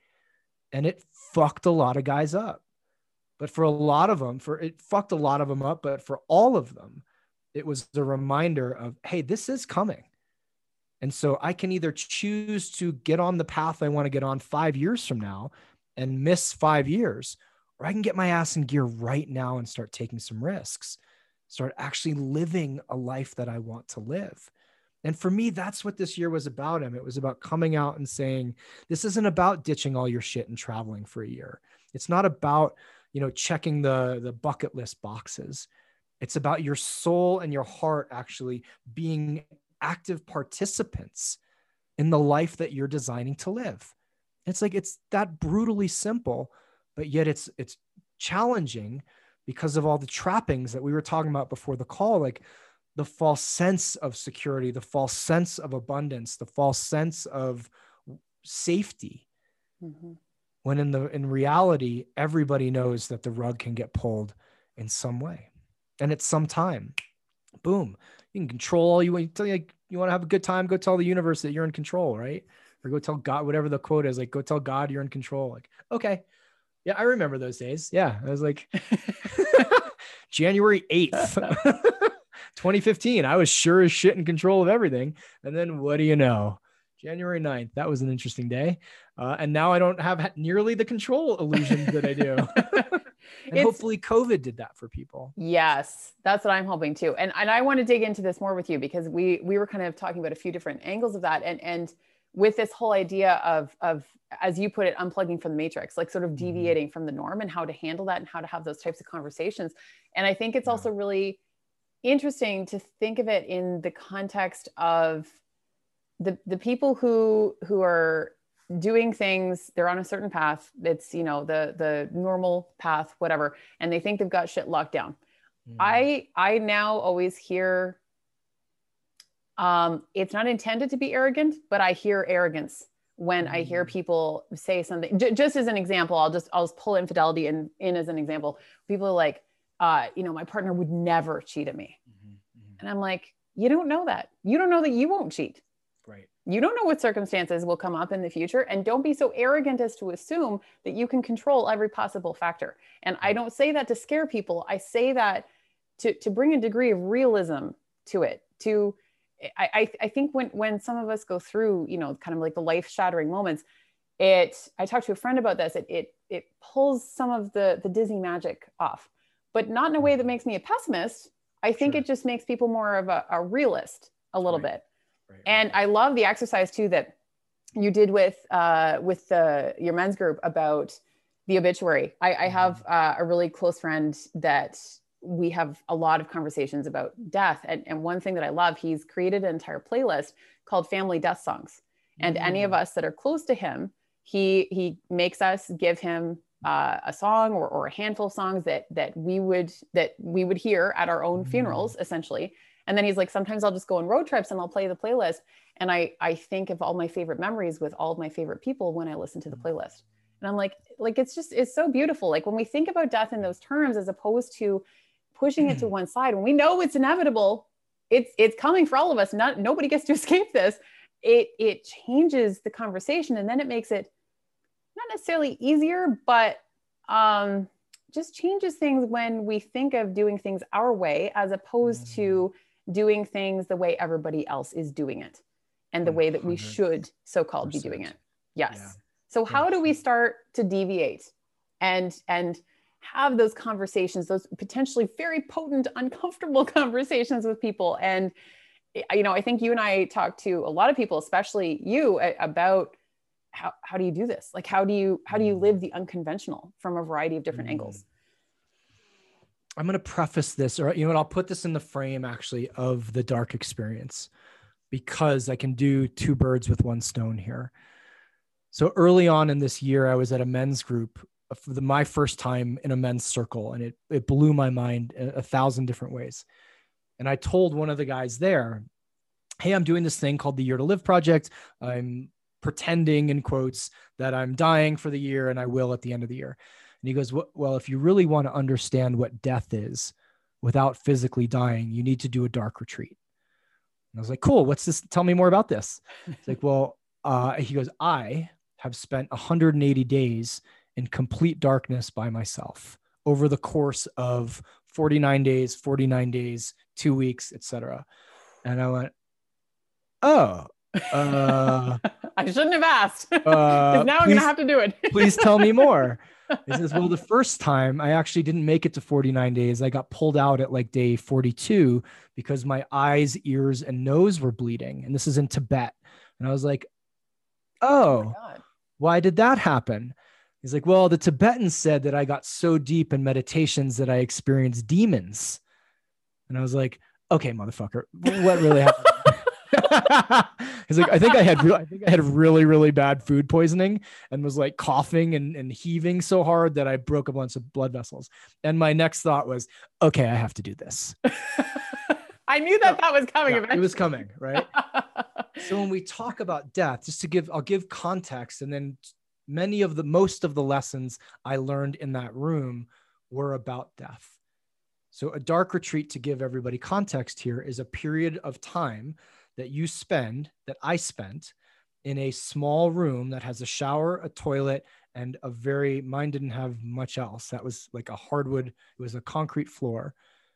and it fucked a lot of guys up but for a lot of them for it fucked a lot of them up but for all of them it was a reminder of hey this is coming and so I can either choose to get on the path I want to get on five years from now and miss five years, or I can get my ass in gear right now and start taking some risks, start actually living a life that I want to live. And for me, that's what this year was about. Him. It was about coming out and saying, this isn't about ditching all your shit and traveling for a year. It's not about, you know, checking the, the bucket list boxes. It's about your soul and your heart actually being active participants in the life that you're designing to live. It's like it's that brutally simple, but yet it's it's challenging because of all the trappings that we were talking about before the call like the false sense of security, the false sense of abundance, the false sense of safety. Mhm. when in the in reality everybody knows that the rug can get pulled in some way. And at some time. Boom. You can control all you want tell you like, you want to have a good time go tell the universe that you're in control right? Or go tell god whatever the quote is like go tell god you're in control like okay yeah i remember those days. Yeah i was like january 8th 2015 i was sure as shit in control of everything and then what do you know january 9th that was an interesting day uh, and now I don't have nearly the control illusion that I do. and hopefully, COVID did that for people. Yes, that's what I'm hoping too. And and I want to dig into this more with you because we we were kind of talking about a few different angles of that and and with this whole idea of of as you put it unplugging from the matrix, like sort of Mhm. deviating from the norm and how to handle that and how to have those types of conversations. And I think it's also really interesting to think of it in the context of the the people who who are doing things they're on a certain path it's you know the the normal path whatever and they think they've got shit locked down Mm. I I now always hear um it's not intended to be arrogant, but I hear arrogance when I hear Mm. people say something. J- just as an example, I'll just I'll just pull infidelity in in as an example. People are like, uh, you know, my partner would never cheat at me. Mhm, mhm. And I'm like, you don't know that. You don't know that you won't cheat. Right. You don't know what circumstances will come up in the future. And don't be so arrogant as to assume that you can control every possible factor. And I don't say that to scare people. I say that to, to bring a degree of realism to it. To I, I, I think when when some of us go through, you know, kind of like the life shattering moments, it I talked to a friend about this. It it it pulls some of the the Disney magic off, but not in a way that makes me a pessimist. I think Sure. it just makes people more of a, a realist a little Right. bit. Right. And I love the exercise too that you did with uh, with the your men's group about the obituary. I, I have uh, a really close friend that we have a lot of conversations about death. And, and one thing that I love, he's created an entire playlist called Family Death Songs. And any of Mm. us that are close to him, he he makes us give him uh, a song or, or a handful of songs that that we would that we would hear at our own funerals mm. essentially. And then he's like sometimes i'll just go on road trips and i'll play the playlist. And i i think of all my favorite memories with all of my favorite people when i listen to the mm. playlist. And i'm like like it's just it's so beautiful. Like when we think about death in those terms as opposed to pushing it to mm. one side when we know it's inevitable it's it's coming for all of us. Not nobody gets to escape this. It it changes the conversation and then it makes it not necessarily easier but um just changes things when we think of doing things our way as opposed mm-hmm. to doing things the way everybody else is doing it and the 100%. way that we should so-called be doing it yes yeah. so how do we start to deviate and and have those conversations those potentially very potent uncomfortable conversations with people and you know i think you and i talk to a lot of people especially you about how, how do you do this? Like how do you how do you live mm. the unconventional from a variety of different mm. angles i'm going to preface this or you know what i'll put this in the frame actually of the dark experience because i can do two birds with one stone here. So early on in this year i was at a men's group for the, my first time in a men's circle and it, it blew my mind a, a thousand different ways. And i told one of the guys there hey i'm doing this thing called the year to live project. I'm pretending in quotes that i'm dying for the year and i will at the end of the year. And he goes well if you really want to understand what death is without physically dying you need to do a dark retreat. And i was like cool. What's this? Tell me more about this. It's like well uh, he goes i have spent 180 days in complete darkness by myself over the course of 49 days, 49 days, two weeks, etc. And I went, oh, uh, I shouldn't have asked. Uh, now please, I'm gonna have to do it. please tell me more. He says, well, the first time I actually didn't make it to 49 days. I got pulled out at like day 42 because my eyes, ears, and nose were bleeding. And this is in Tibet. And I was like, oh, oh why did that happen? He's like, well, the Tibetans said that I got so deep in meditations that I experienced demons. And I was like, okay, motherfucker, what really happened? He's like, I think I had, re- I think I had really, really bad food poisoning and was like coughing and, and heaving so hard that I broke a bunch of blood vessels. And my next thought was, okay, I have to do this. I knew that that was coming. Yeah, it was coming, right? so when we talk about death, just to give, I'll give context and then many of the most of the lessons I learned in that room were about death. So, a dark retreat, to give everybody context here, is a period of time that you spend, that I spent in a small room that has a shower, a toilet, and a very, mine didn't have much else. That was like a hardwood, it was a concrete floor.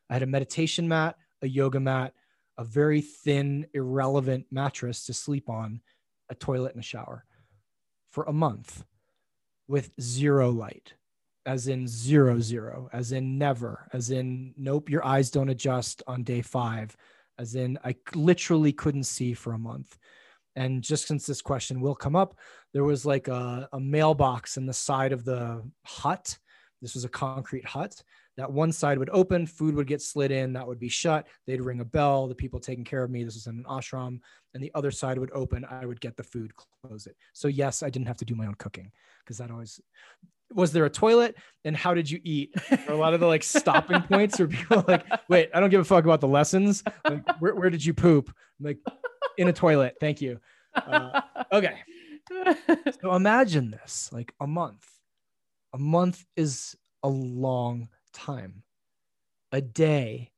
I had a meditation mat, a yoga mat, a very thin, irrelevant mattress to sleep on, a toilet, and a shower for a month with zero light, as in zero, zero, as in never, as in nope, your eyes don't adjust on day five, as in I literally couldn't see for a month. And just since this question will come up, there was like a, a mailbox in the side of the hut. This was a concrete hut that one side would open, food would get slid in, that would be shut. They'd ring a bell, the people taking care of me, this was in an ashram, and the other side would open, I would get the food, close it. So, yes, I didn't have to do my own cooking because that always was there a toilet and how did you eat? a lot of the like stopping points where people like, wait, I don't give a fuck about the lessons. Like, where, where did you poop? I'm like, in a toilet. Thank you. Uh, okay. So imagine this like a month. A month is a long time. A day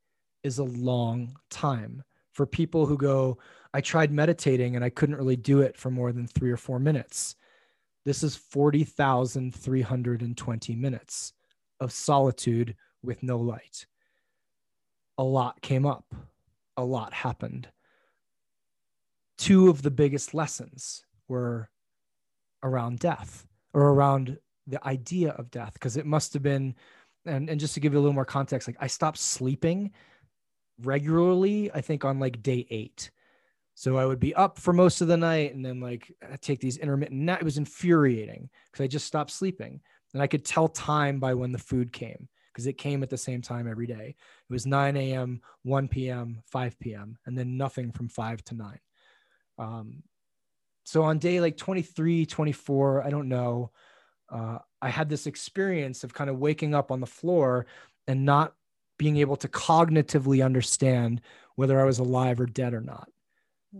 is a long time for people who go, I tried meditating and I couldn't really do it for more than three or four minutes. This is 40,320 minutes of solitude with no light. A lot came up, a lot happened. Two of the biggest lessons were around death or around the idea of death, because it must have been and and just to give you a little more context like i stopped sleeping regularly i think on like day eight so i would be up for most of the night and then like i take these intermittent nap it was infuriating because i just stopped sleeping and i could tell time by when the food came because it came at the same time every day it was 9 a.m 1 p.m 5 p.m and then nothing from 5 to 9 um, so on day like 23 24 i don't know uh, I had this experience of kind of waking up on the floor and not being able to cognitively understand whether I was alive or dead or not.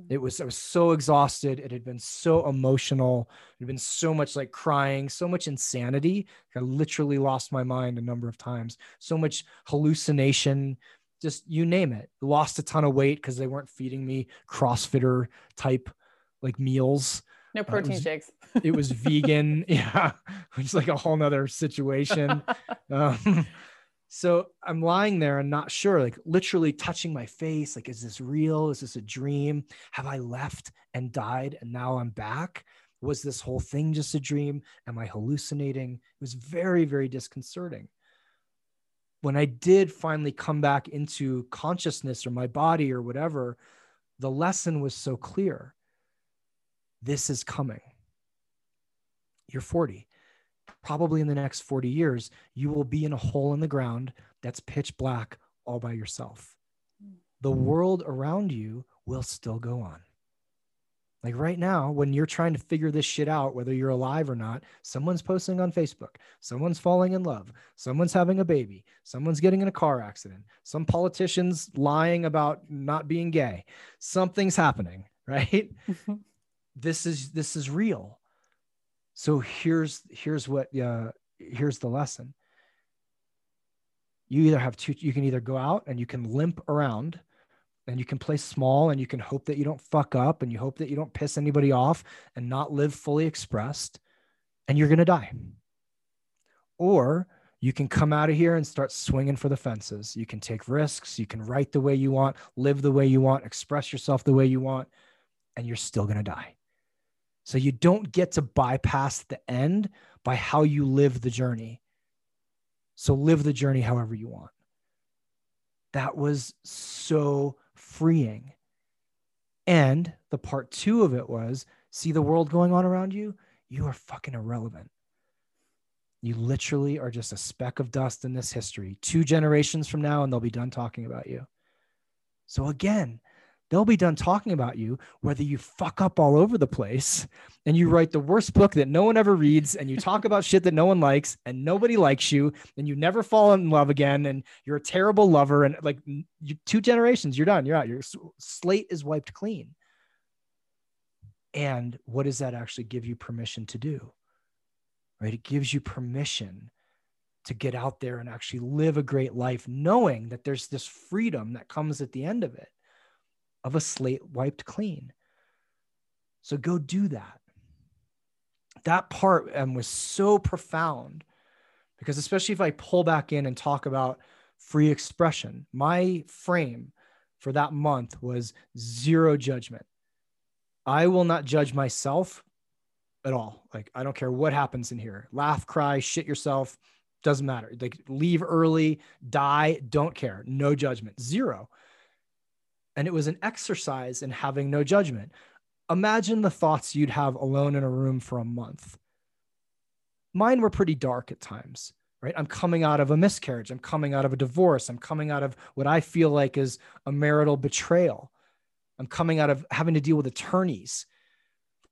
It was I was so exhausted. It had been so emotional. It had been so much like crying, so much insanity. I literally lost my mind a number of times. So much hallucination, just you name it. Lost a ton of weight because they weren't feeding me CrossFitter type like meals. No protein uh, it was, shakes. it was vegan. Yeah. Which is like a whole nother situation. um, so I'm lying there and not sure, like literally touching my face. Like, is this real? Is this a dream? Have I left and died and now I'm back? Was this whole thing just a dream? Am I hallucinating? It was very, very disconcerting. When I did finally come back into consciousness or my body or whatever, the lesson was so clear. This is coming. You're 40 probably in the next 40 years, you will be in a hole in the ground that's pitch black all by yourself. The hmm. world around you will still go on. Like right now, when you're trying to figure this shit out, whether you're alive or not, someone's posting on Facebook, someone's falling in love, someone's having a baby, someone's getting in a car accident, some politician's lying about not being gay, something's happening, right? this is this is real. So here's here's what uh, here's the lesson. You either have two. You can either go out and you can limp around, and you can play small, and you can hope that you don't fuck up, and you hope that you don't piss anybody off, and not live fully expressed, and you're gonna die. Or you can come out of here and start swinging for the fences. You can take risks. You can write the way you want, live the way you want, express yourself the way you want, and you're still gonna die. So you don't get to bypass the end by how you live the journey. So live the journey however you want. That was so freeing. And the part two of it was see the world going on around you? You are fucking irrelevant. You literally are just a speck of dust in this history. Two generations from now, and they'll be done talking about you. So, again, they'll be done talking about you, whether you fuck up all over the place and you write the worst book that no one ever reads and you talk about shit that no one likes and nobody likes you and you never fall in love again and you're a terrible lover and like you, two generations, you're done, you're out, your slate is wiped clean. And what does that actually give you permission to do? Right? It gives you permission to get out there and actually live a great life, knowing that there's this freedom that comes at the end of it of a slate wiped clean. So go do that. That part um, was so profound because, especially if I pull back in and talk about free expression, my frame for that month was zero judgment. I will not judge myself at all. Like, I don't care what happens in here laugh, cry, shit yourself, doesn't matter. Like, leave early, die, don't care. No judgment, zero and it was an exercise in having no judgment. Imagine the thoughts you'd have alone in a room for a month. Mine were pretty dark at times, right? I'm coming out of a miscarriage. I'm coming out of a divorce. I'm coming out of what I feel like is a marital betrayal. I'm coming out of having to deal with attorneys.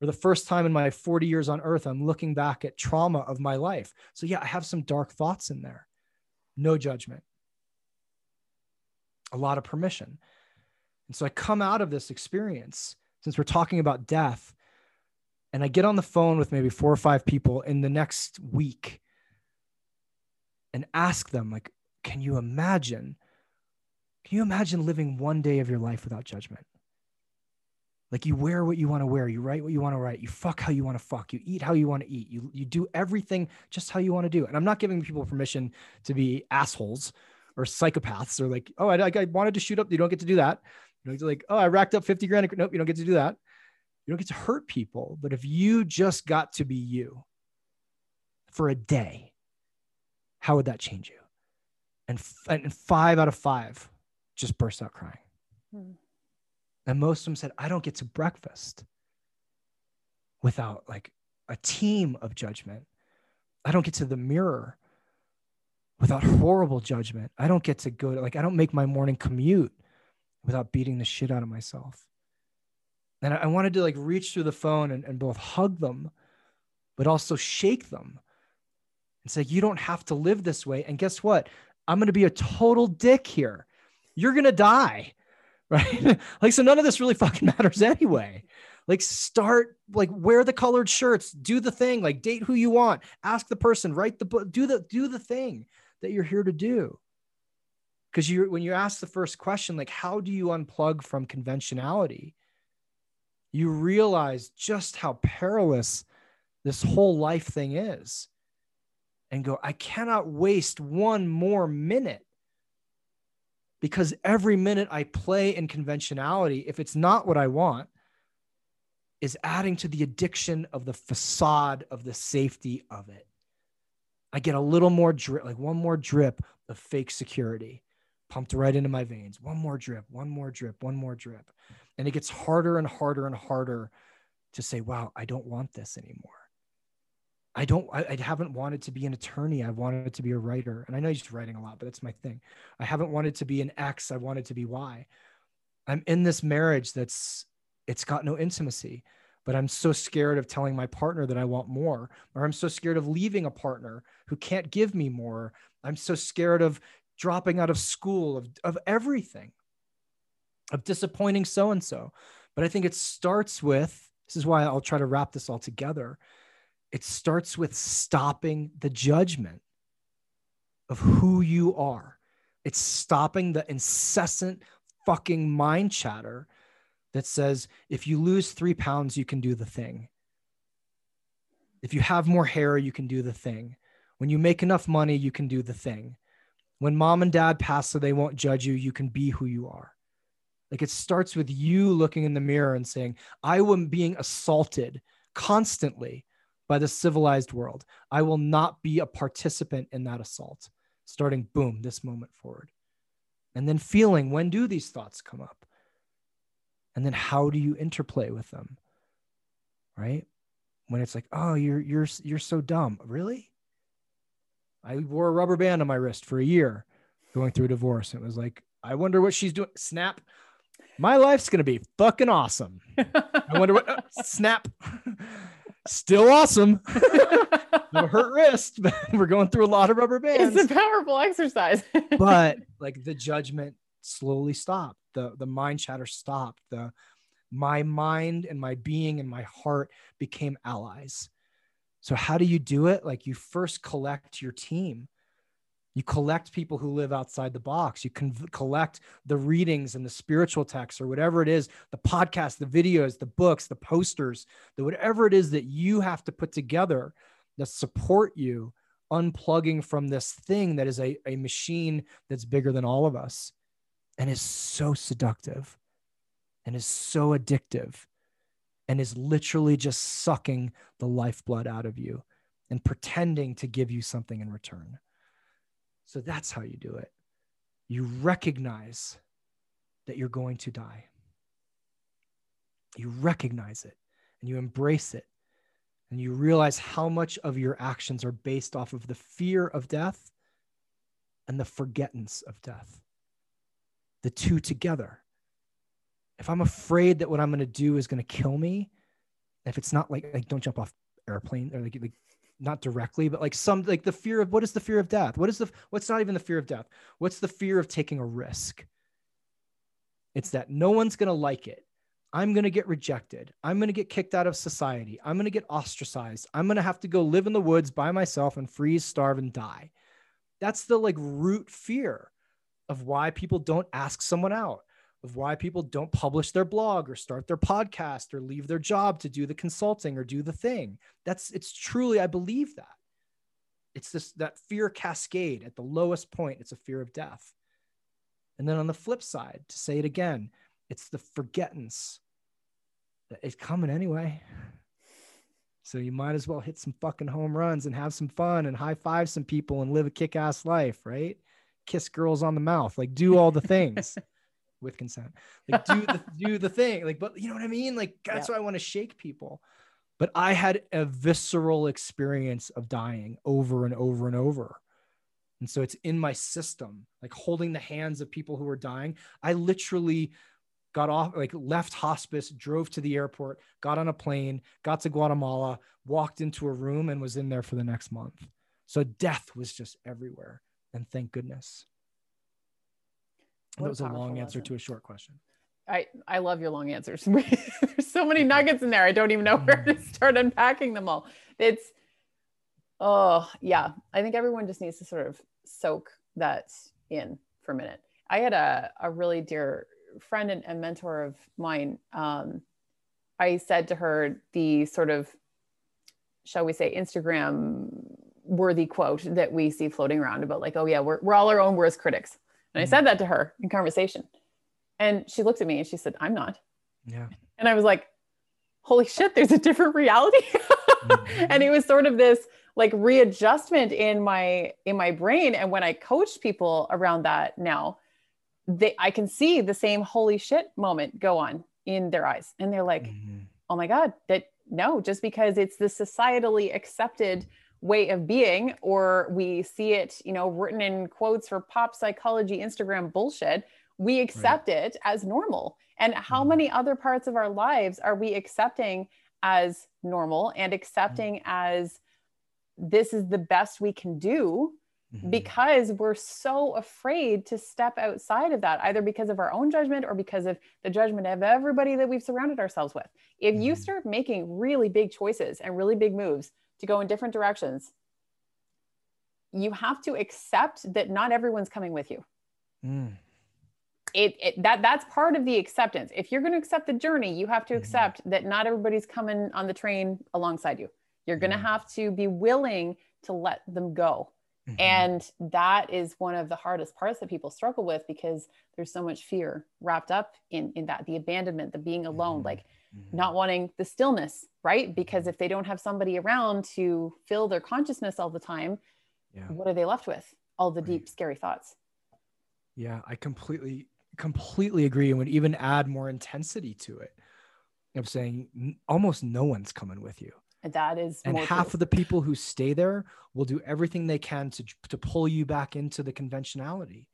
For the first time in my 40 years on earth, I'm looking back at trauma of my life. So, yeah, I have some dark thoughts in there. No judgment, a lot of permission. And so I come out of this experience, since we're talking about death, and I get on the phone with maybe four or five people in the next week and ask them, like, can you imagine? Can you imagine living one day of your life without judgment? Like you wear what you want to wear, you write what you want to write, you fuck how you want to fuck, you eat how you want to eat, you you do everything just how you want to do. And I'm not giving people permission to be assholes or psychopaths or like, oh, I, I wanted to shoot up. You don't get to do that. You know, like, oh, I racked up 50 grand. Nope, you don't get to do that. You don't get to hurt people. But if you just got to be you for a day, how would that change you? And, f- and five out of five just burst out crying. Hmm. And most of them said, I don't get to breakfast without like a team of judgment. I don't get to the mirror without horrible judgment. I don't get to go to like, I don't make my morning commute without beating the shit out of myself. And I, I wanted to like reach through the phone and, and both hug them, but also shake them and say, you don't have to live this way. And guess what? I'm going to be a total dick here. You're going to die. Right. like, so none of this really fucking matters anyway. Like, start, like, wear the colored shirts, do the thing, like, date who you want, ask the person, write the book, do the, do the thing that you're here to do. Because you, when you ask the first question, like, how do you unplug from conventionality? You realize just how perilous this whole life thing is and go, I cannot waste one more minute because every minute I play in conventionality, if it's not what I want, is adding to the addiction of the facade of the safety of it. I get a little more drip, like one more drip of fake security pumped right into my veins. One more drip, one more drip, one more drip. And it gets harder and harder and harder to say, wow, I don't want this anymore. I don't, I, I, haven't wanted to be an attorney. I've wanted to be a writer. And I know just writing a lot, but that's my thing. I haven't wanted to be an X. I wanted to be Y. I'm in this marriage that's, it's got no intimacy, but I'm so scared of telling my partner that I want more, or I'm so scared of leaving a partner who can't give me more. I'm so scared of dropping out of school, of, of everything, of disappointing so and so. But I think it starts with this is why I'll try to wrap this all together it starts with stopping the judgment of who you are. It's stopping the incessant fucking mind chatter that says if you lose three pounds, you can do the thing. If you have more hair, you can do the thing. When you make enough money, you can do the thing. When mom and dad pass so they won't judge you, you can be who you are. Like it starts with you looking in the mirror and saying, I am being assaulted constantly by the civilized world. I will not be a participant in that assault, starting boom, this moment forward. And then feeling when do these thoughts come up? And then how do you interplay with them? Right? When it's like, oh, you're you're you're so dumb. Really? I wore a rubber band on my wrist for a year going through a divorce. It was like, I wonder what she's doing. Snap. My life's gonna be fucking awesome. I wonder what uh, snap. still awesome. no hurt wrist, but we're going through a lot of rubber bands. It's a powerful exercise. but like the judgment slowly stopped. The the mind chatter stopped. The my mind and my being and my heart became allies. So how do you do it? Like you first collect your team you collect people who live outside the box. You can collect the readings and the spiritual texts or whatever it is, the podcast, the videos, the books, the posters, the whatever it is that you have to put together that support you unplugging from this thing that is a, a machine that's bigger than all of us and is so seductive and is so addictive and is literally just sucking the lifeblood out of you and pretending to give you something in return. So that's how you do it. You recognize that you're going to die. You recognize it and you embrace it. And you realize how much of your actions are based off of the fear of death and the forgetfulness of death. The two together. If I'm afraid that what I'm going to do is going to kill me, if it's not like, like don't jump off airplane or like, like not directly, but like some like the fear of what is the fear of death? What is the what's not even the fear of death? What's the fear of taking a risk? It's that no one's gonna like it. I'm going to get rejected. I'm going to get kicked out of society. I'm going to get ostracized. I'm going to have to go live in the woods by myself and freeze, starve, and die. That's the like root fear of why people don't ask someone out of why people don't publish their blog or start their podcast or leave their job to do the consulting or do the thing. That's it's truly, I believe that. It's this that fear cascade at the lowest point, it's a fear of death. And then on the flip side, to say it again, it's the forgettance that it's coming anyway. So you might as well hit some fucking home runs and have some fun and high five some people and live a kick ass life, right? Kiss girls on the mouth, like do all the things. with consent. Like do the do the thing. Like, but you know what I mean? Like that's yeah. why I want to shake people. But I had a visceral experience of dying over and over and over. And so it's in my system, like holding the hands of people who are dying. I literally got off, like left hospice, drove to the airport, got on a plane, got to Guatemala, walked into a room and was in there for the next month. So death was just everywhere. And thank goodness. What that was a long answer lesson. to a short question. I, I love your long answers. There's so many nuggets in there. I don't even know where to start unpacking them all. It's, oh, yeah. I think everyone just needs to sort of soak that in for a minute. I had a, a really dear friend and, and mentor of mine. Um, I said to her the sort of, shall we say, Instagram worthy quote that we see floating around about, like, oh, yeah, we're, we're all our own worst critics. And I Mhm. said that to her in conversation. And she looked at me and she said, I'm not. Yeah. And I was like, holy shit, there's a different reality. Mhm. and it was sort of this like readjustment in my in my brain. And when I coach people around that now, they I can see the same holy shit moment go on in their eyes. And they're like, Mhm. oh my God, that no, just because it's the societally accepted way of being, or we see it, you know, written in quotes for pop psychology, Instagram bullshit, we accept it as normal. And how Mhm. many other parts of our lives are we accepting as normal and accepting as this is the best we can do Mhm. because we're so afraid to step outside of that, either because of our own judgment or because of the judgment of everybody that we've surrounded ourselves with. If you Mhm. start making really big choices and really big moves to go in different directions, you have to accept that not everyone's coming with you. Mm. It, it that that's part of the acceptance. If you're going to accept the journey, you have to Mhm. accept that not everybody's coming on the train alongside you. You're going to have to be willing to let them go. Mhm. And that is one of the hardest parts that people struggle with because there's so much fear wrapped up in, in that the abandonment, the being alone, Mhm. like Mhm. not wanting the stillness, right? Because if they don't have somebody around to fill their consciousness all the time, yeah. what are they left with? All the Right. deep, scary thoughts. Yeah, I completely completely agree and would even add more intensity to it. I'm saying n- almost no one's coming with you. And that is And half proof. of the people who stay there will do everything they can to to pull you back into the conventionality.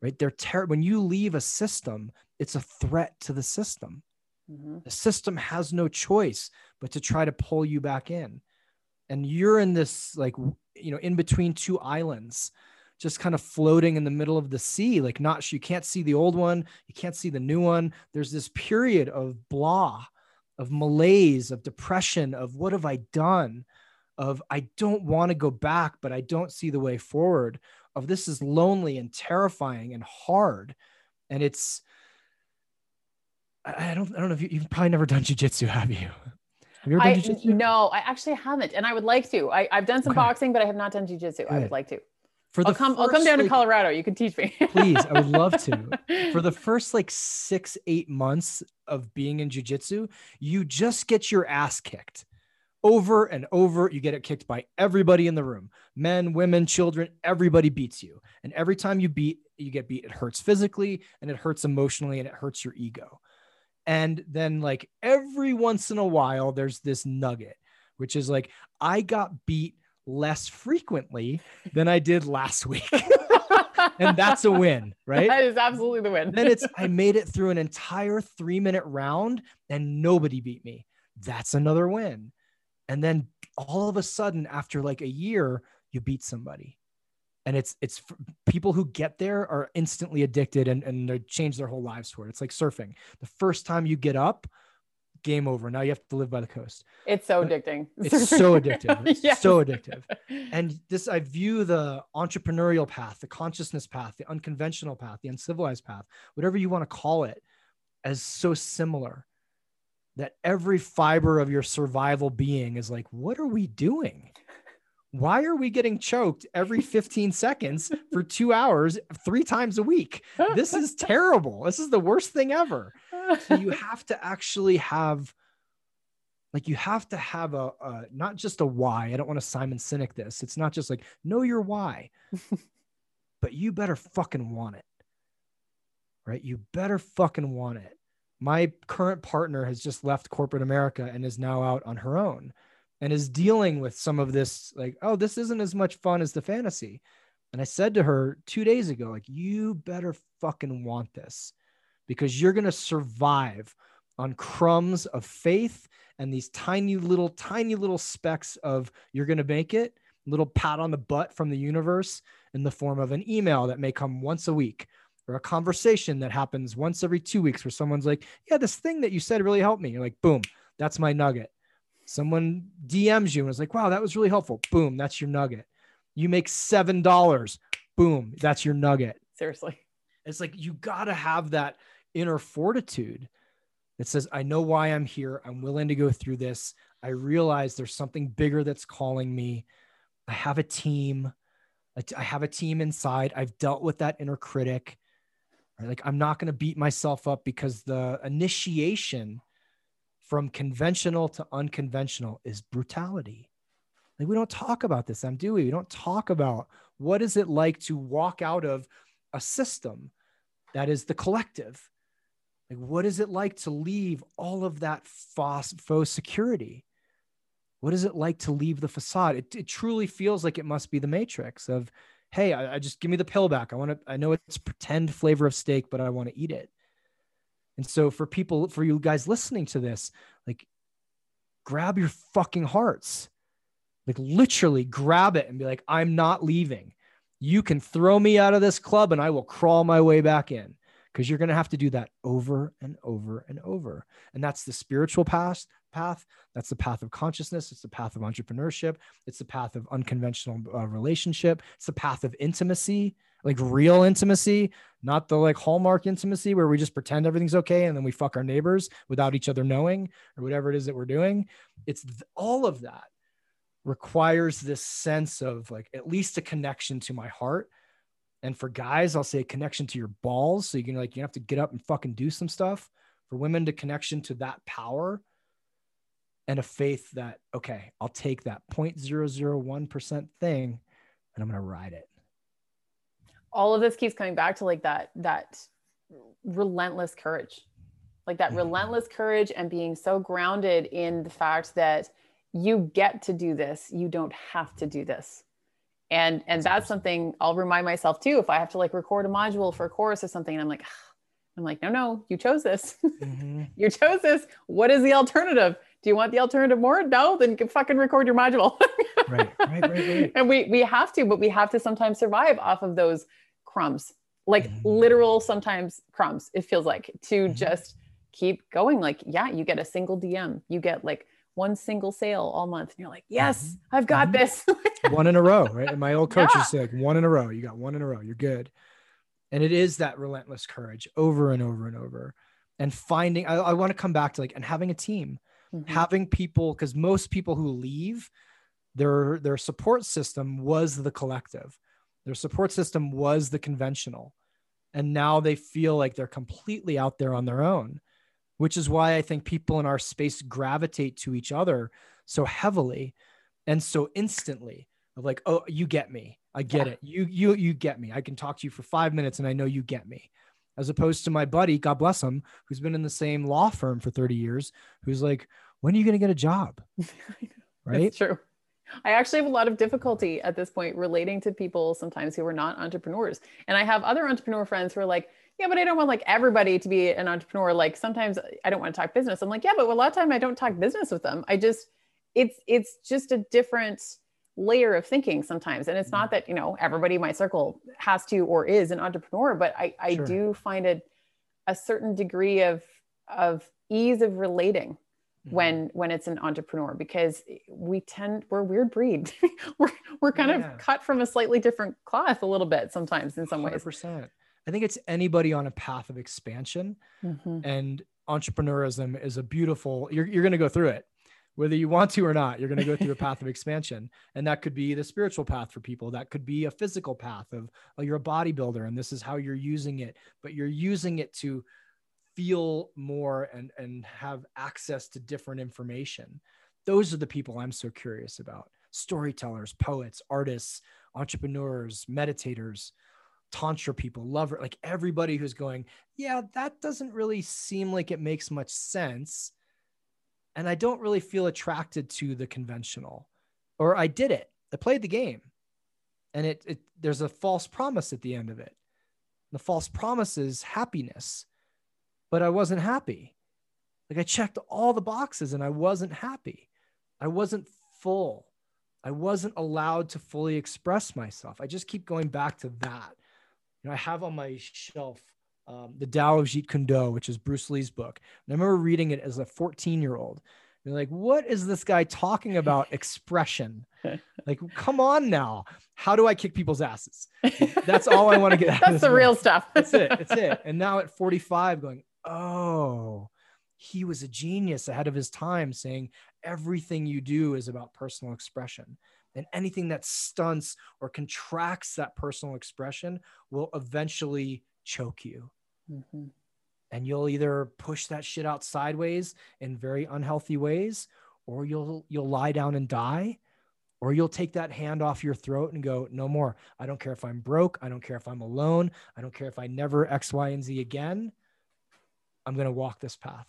Right? They're ter- when you leave a system, it's a threat to the system. Mhm. The system has no choice but to try to pull you back in. And you're in this like you know, in between two islands just kind of floating in the middle of the sea like not you can't see the old one you can't see the new one there's this period of blah of malaise of depression of what have i done of i don't want to go back but i don't see the way forward of this is lonely and terrifying and hard and it's i I don't i don't know if you, you've probably never done jujitsu have you have you ever done I, jujitsu no, I actually haven't, and I would like to. I, I've done some Okay. boxing, but I have not done jujitsu. I would like to. for the I'll come. I'll come down to Colorado. You can teach me. Please, I would love to. for the first like six, eight months of being in jujitsu, you just get your ass kicked over and over. You get it kicked by everybody in the room men, women, children, everybody beats you. And every time you beat, you get beat. It hurts physically and it hurts emotionally and it hurts your ego. And then, like, every once in a while, there's this nugget, which is like, I got beat less frequently than I did last week. and that's a win, right? That is absolutely the win. then it's I made it through an entire three minute round and nobody beat me. That's another win. And then all of a sudden, after like a year, you beat somebody. And it's it's people who get there are instantly addicted and, and they change their whole lives for it. It's like surfing. The first time you get up, game over. Now you have to live by the coast. It's so addicting. It's so addictive. It's Yes. so addictive and this i view the entrepreneurial path the consciousness path the unconventional path the uncivilized path whatever you want to call it as so similar that every fiber of your survival being is like what are we doing why are we getting choked every 15 seconds for two hours three times a week? This is terrible. This is the worst thing ever. So you have to actually have like you have to have a, a not just a why. I don't want to simon Sinek this. It's not just like know your why. But you better fucking want it. Right? You better fucking want it. My current partner has just left corporate america and is now out on her own and is dealing with some of this like oh this isn't as much fun as the fantasy and i said to her two days ago like you better fucking want this because you're going to survive on crumbs of faith and these tiny little tiny little specks of you're going to make it little pat on the butt from the universe in the form of an email that may come once a week or a conversation that happens once every two weeks where someone's like, Yeah, this thing that you said really helped me. You're like, Boom, that's my nugget. Someone DMs you and is like, Wow, that was really helpful. Boom, that's your nugget. You make $7. Boom, that's your nugget. Seriously. It's like you got to have that inner fortitude that says, I know why I'm here. I'm willing to go through this. I realize there's something bigger that's calling me. I have a team. I have a team inside. I've dealt with that inner critic. Like I'm not going to beat myself up because the initiation from conventional to unconventional is brutality. Like we don't talk about this, I'm doing. We don't talk about what is it like to walk out of a system that is the collective. Like what is it like to leave all of that faux, faux security? What is it like to leave the facade? It, it truly feels like it must be the matrix of, hey, I, I just give me the pill back. I want to, I know it's pretend flavor of steak, but I want to eat it. And so for people, for you guys listening to this, like grab your fucking hearts. Like literally grab it and be like, I'm not leaving. You can throw me out of this club and I will crawl my way back in because you're going to have to do that over and over and over. And that's the spiritual path, path. That's the path of consciousness. It's the path of entrepreneurship. It's the path of unconventional uh, relationship. It's the path of intimacy, like real intimacy, not the like hallmark intimacy where we just pretend everything's okay and then we fuck our neighbors without each other knowing or whatever it is that we're doing. It's th- all of that requires this sense of like at least a connection to my heart and for guys, I'll say a connection to your balls. So you can like, you have to get up and fucking do some stuff. For women, to connection to that power and a faith that, okay, I'll take that 0.001% thing and I'm going to ride it. All of this keeps coming back to like that, that relentless courage, like that mm-hmm. relentless courage and being so grounded in the fact that you get to do this. You don't have to do this and and that's something i'll remind myself too if i have to like record a module for a course or something and i'm like i'm like no no you chose this mm-hmm. you chose this what is the alternative do you want the alternative more no then fucking record your module right, right, right, right. and we we have to but we have to sometimes survive off of those crumbs like mm-hmm. literal sometimes crumbs it feels like to mm-hmm. just keep going like yeah you get a single dm you get like one single sale all month. And you're like, yes, mm-hmm. I've got mm-hmm. this. one in a row, right? And my old coach yeah. used to say, like, one in a row. You got one in a row. You're good. And it is that relentless courage over and over and over. And finding, I, I want to come back to like, and having a team, mm-hmm. having people, because most people who leave, their their support system was the collective. Their support system was the conventional. And now they feel like they're completely out there on their own which is why I think people in our space gravitate to each other so heavily and so instantly of like, oh, you get me. I get yeah. it. You you you get me. I can talk to you for five minutes and I know you get me. As opposed to my buddy, God bless him, who's been in the same law firm for 30 years, who's like, when are you going to get a job? right? It's true. I actually have a lot of difficulty at this point relating to people sometimes who are not entrepreneurs. And I have other entrepreneur friends who are like, yeah, but I don't want like everybody to be an entrepreneur. Like sometimes I don't want to talk business. I'm like, yeah, but a lot of time I don't talk business with them. I just, it's, it's just a different layer of thinking sometimes. And it's not mm-hmm. that, you know, everybody in my circle has to or is an entrepreneur, but I, I sure. do find it a certain degree of, of ease of relating mm-hmm. when when it's an entrepreneur because we tend we're a weird breed we're, we're kind yeah. of cut from a slightly different cloth a little bit sometimes in some 100%. ways I think it's anybody on a path of expansion. Mm-hmm. And entrepreneurism is a beautiful, you're, you're going to go through it. Whether you want to or not, you're going to go through a path of expansion. And that could be the spiritual path for people. That could be a physical path of, oh, you're a bodybuilder and this is how you're using it, but you're using it to feel more and, and have access to different information. Those are the people I'm so curious about storytellers, poets, artists, entrepreneurs, meditators tantra people, lover, like everybody who's going, yeah, that doesn't really seem like it makes much sense. And I don't really feel attracted to the conventional. Or I did it. I played the game. And it, it there's a false promise at the end of it. The false promise is happiness. But I wasn't happy. Like I checked all the boxes and I wasn't happy. I wasn't full. I wasn't allowed to fully express myself. I just keep going back to that. You know, I have on my shelf um, the Tao of Jeet Kune Do, which is Bruce Lee's book. And I remember reading it as a 14 year old. You're like, what is this guy talking about expression? like, come on now. How do I kick people's asses? That's all I want to get That's the book. real stuff. That's it. That's it. And now at 45, going, oh, he was a genius ahead of his time, saying everything you do is about personal expression. And anything that stunts or contracts that personal expression will eventually choke you. Mm-hmm. And you'll either push that shit out sideways in very unhealthy ways, or you'll you'll lie down and die, or you'll take that hand off your throat and go, no more. I don't care if I'm broke. I don't care if I'm alone. I don't care if I never X, Y, and Z again. I'm going to walk this path.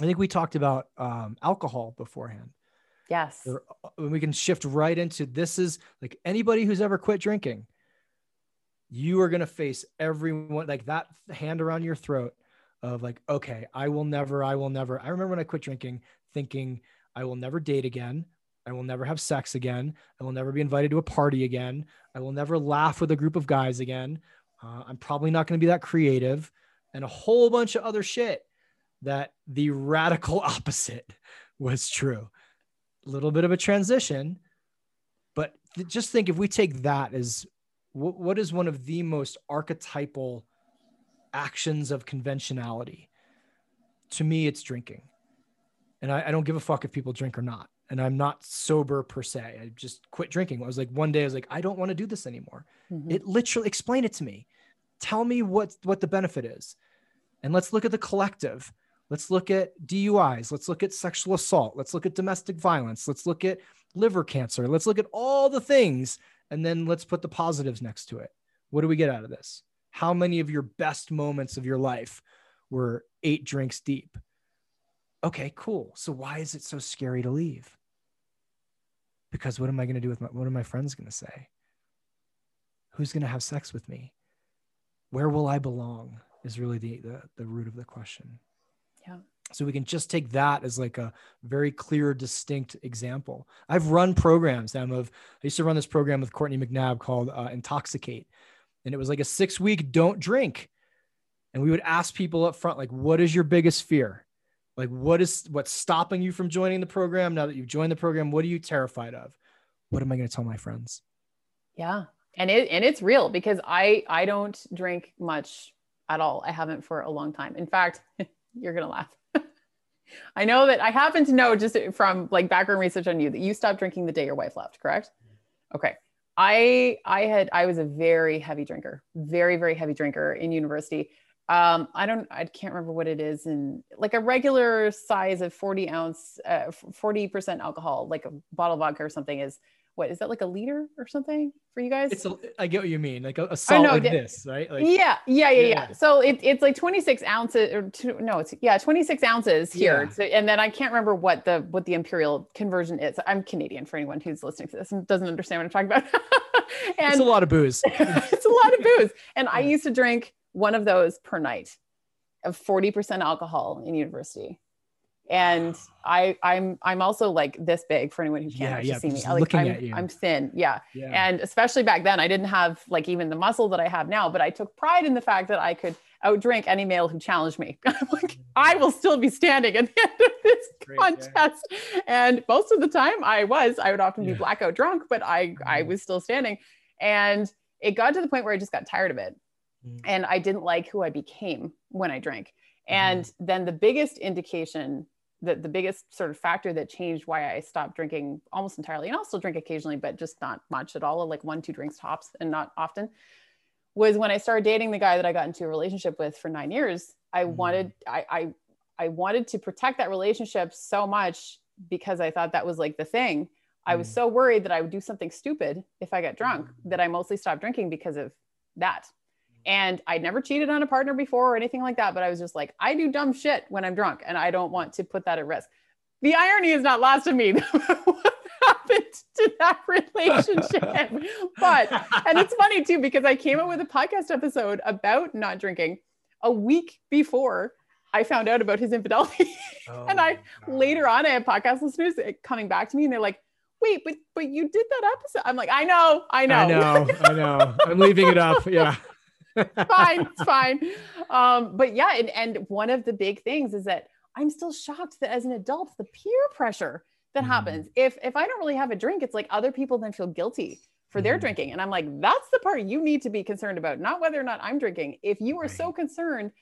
I think we talked about um, alcohol beforehand. Yes. Uh, we can shift right into this is like anybody who's ever quit drinking, you are going to face everyone like that hand around your throat of like, okay, I will never, I will never. I remember when I quit drinking thinking, I will never date again. I will never have sex again. I will never be invited to a party again. I will never laugh with a group of guys again. Uh, I'm probably not going to be that creative and a whole bunch of other shit that the radical opposite was true. A little bit of a transition, but th- just think if we take that as w- what is one of the most archetypal actions of conventionality? To me, it's drinking. And I, I don't give a fuck if people drink or not. And I'm not sober per se. I just quit drinking. I was like, one day I was like, I don't want to do this anymore. Mm-hmm. It literally explain it to me. Tell me what what the benefit is. And let's look at the collective Let's look at DUIs. Let's look at sexual assault. Let's look at domestic violence. Let's look at liver cancer. Let's look at all the things. And then let's put the positives next to it. What do we get out of this? How many of your best moments of your life were eight drinks deep? Okay, cool. So why is it so scary to leave? Because what am I going to do with my, what are my friends going to say? Who's going to have sex with me? Where will I belong? Is really the, the, the root of the question. Yeah. So we can just take that as like a very clear, distinct example. I've run programs. I'm of I used to run this program with Courtney McNabb called uh, Intoxicate, and it was like a six week don't drink, and we would ask people up front like, what is your biggest fear? Like, what is what's stopping you from joining the program? Now that you've joined the program, what are you terrified of? What am I going to tell my friends? Yeah, and it and it's real because I I don't drink much at all. I haven't for a long time. In fact. you're gonna laugh. I know that I happen to know just from like background research on you that you stopped drinking the day your wife left, correct? Okay. I I had I was a very heavy drinker, very very heavy drinker in university. Um, I don't I can't remember what it is in like a regular size of 40 ounce, uh, 40% alcohol, like a bottle of vodka or something is what is that like a liter or something for you guys? It's a, I get what you mean, like a, a salt like this, right? Like, yeah, yeah, yeah, yeah, yeah. So it, it's like 26 ounces or two, no, it's yeah, 26 ounces here. Yeah. So, and then I can't remember what the what the imperial conversion is. I'm Canadian for anyone who's listening to this and doesn't understand what I'm talking about. and it's a lot of booze. it's a lot of booze. And I used to drink one of those per night of 40% alcohol in university and I I'm I'm also like this big for anyone who can't yeah, actually yeah, see me. Like I'm. I'm thin, yeah. yeah. And especially back then, I didn't have like even the muscle that I have now, but I took pride in the fact that I could outdrink any male who challenged me. I'm like, I will still be standing at the end of this Great, contest. And most of the time I was, I would often be blackout drunk, but I I mm-hmm. was still standing. And it got to the point where I just got tired of it. Mm. And I didn't like who I became when I drank. And mm. then the biggest indication the, the biggest sort of factor that changed why I stopped drinking almost entirely, and I'll still drink occasionally, but just not much at all, like one, two drinks tops and not often, was when I started dating the guy that I got into a relationship with for nine years. I mm. wanted, I, I, I wanted to protect that relationship so much because I thought that was like the thing. I was mm. so worried that I would do something stupid if I got drunk mm. that I mostly stopped drinking because of that. And I'd never cheated on a partner before or anything like that. But I was just like, I do dumb shit when I'm drunk and I don't want to put that at risk. The irony is not lost on me. what happened to that relationship? but, and it's funny too, because I came up with a podcast episode about not drinking a week before I found out about his infidelity. Oh, and I later on, I had podcast listeners coming back to me and they're like, wait, but but you did that episode. I'm like, I know, I know, I know, I know. I'm leaving it up. Yeah. fine, it's fine. Um, but yeah, and, and one of the big things is that I'm still shocked that as an adult, the peer pressure that Mhm. happens. If if I don't really have a drink, it's like other people then feel guilty for their Mhm. drinking. And I'm like, that's the part you need to be concerned about, not whether or not I'm drinking. If you are so concerned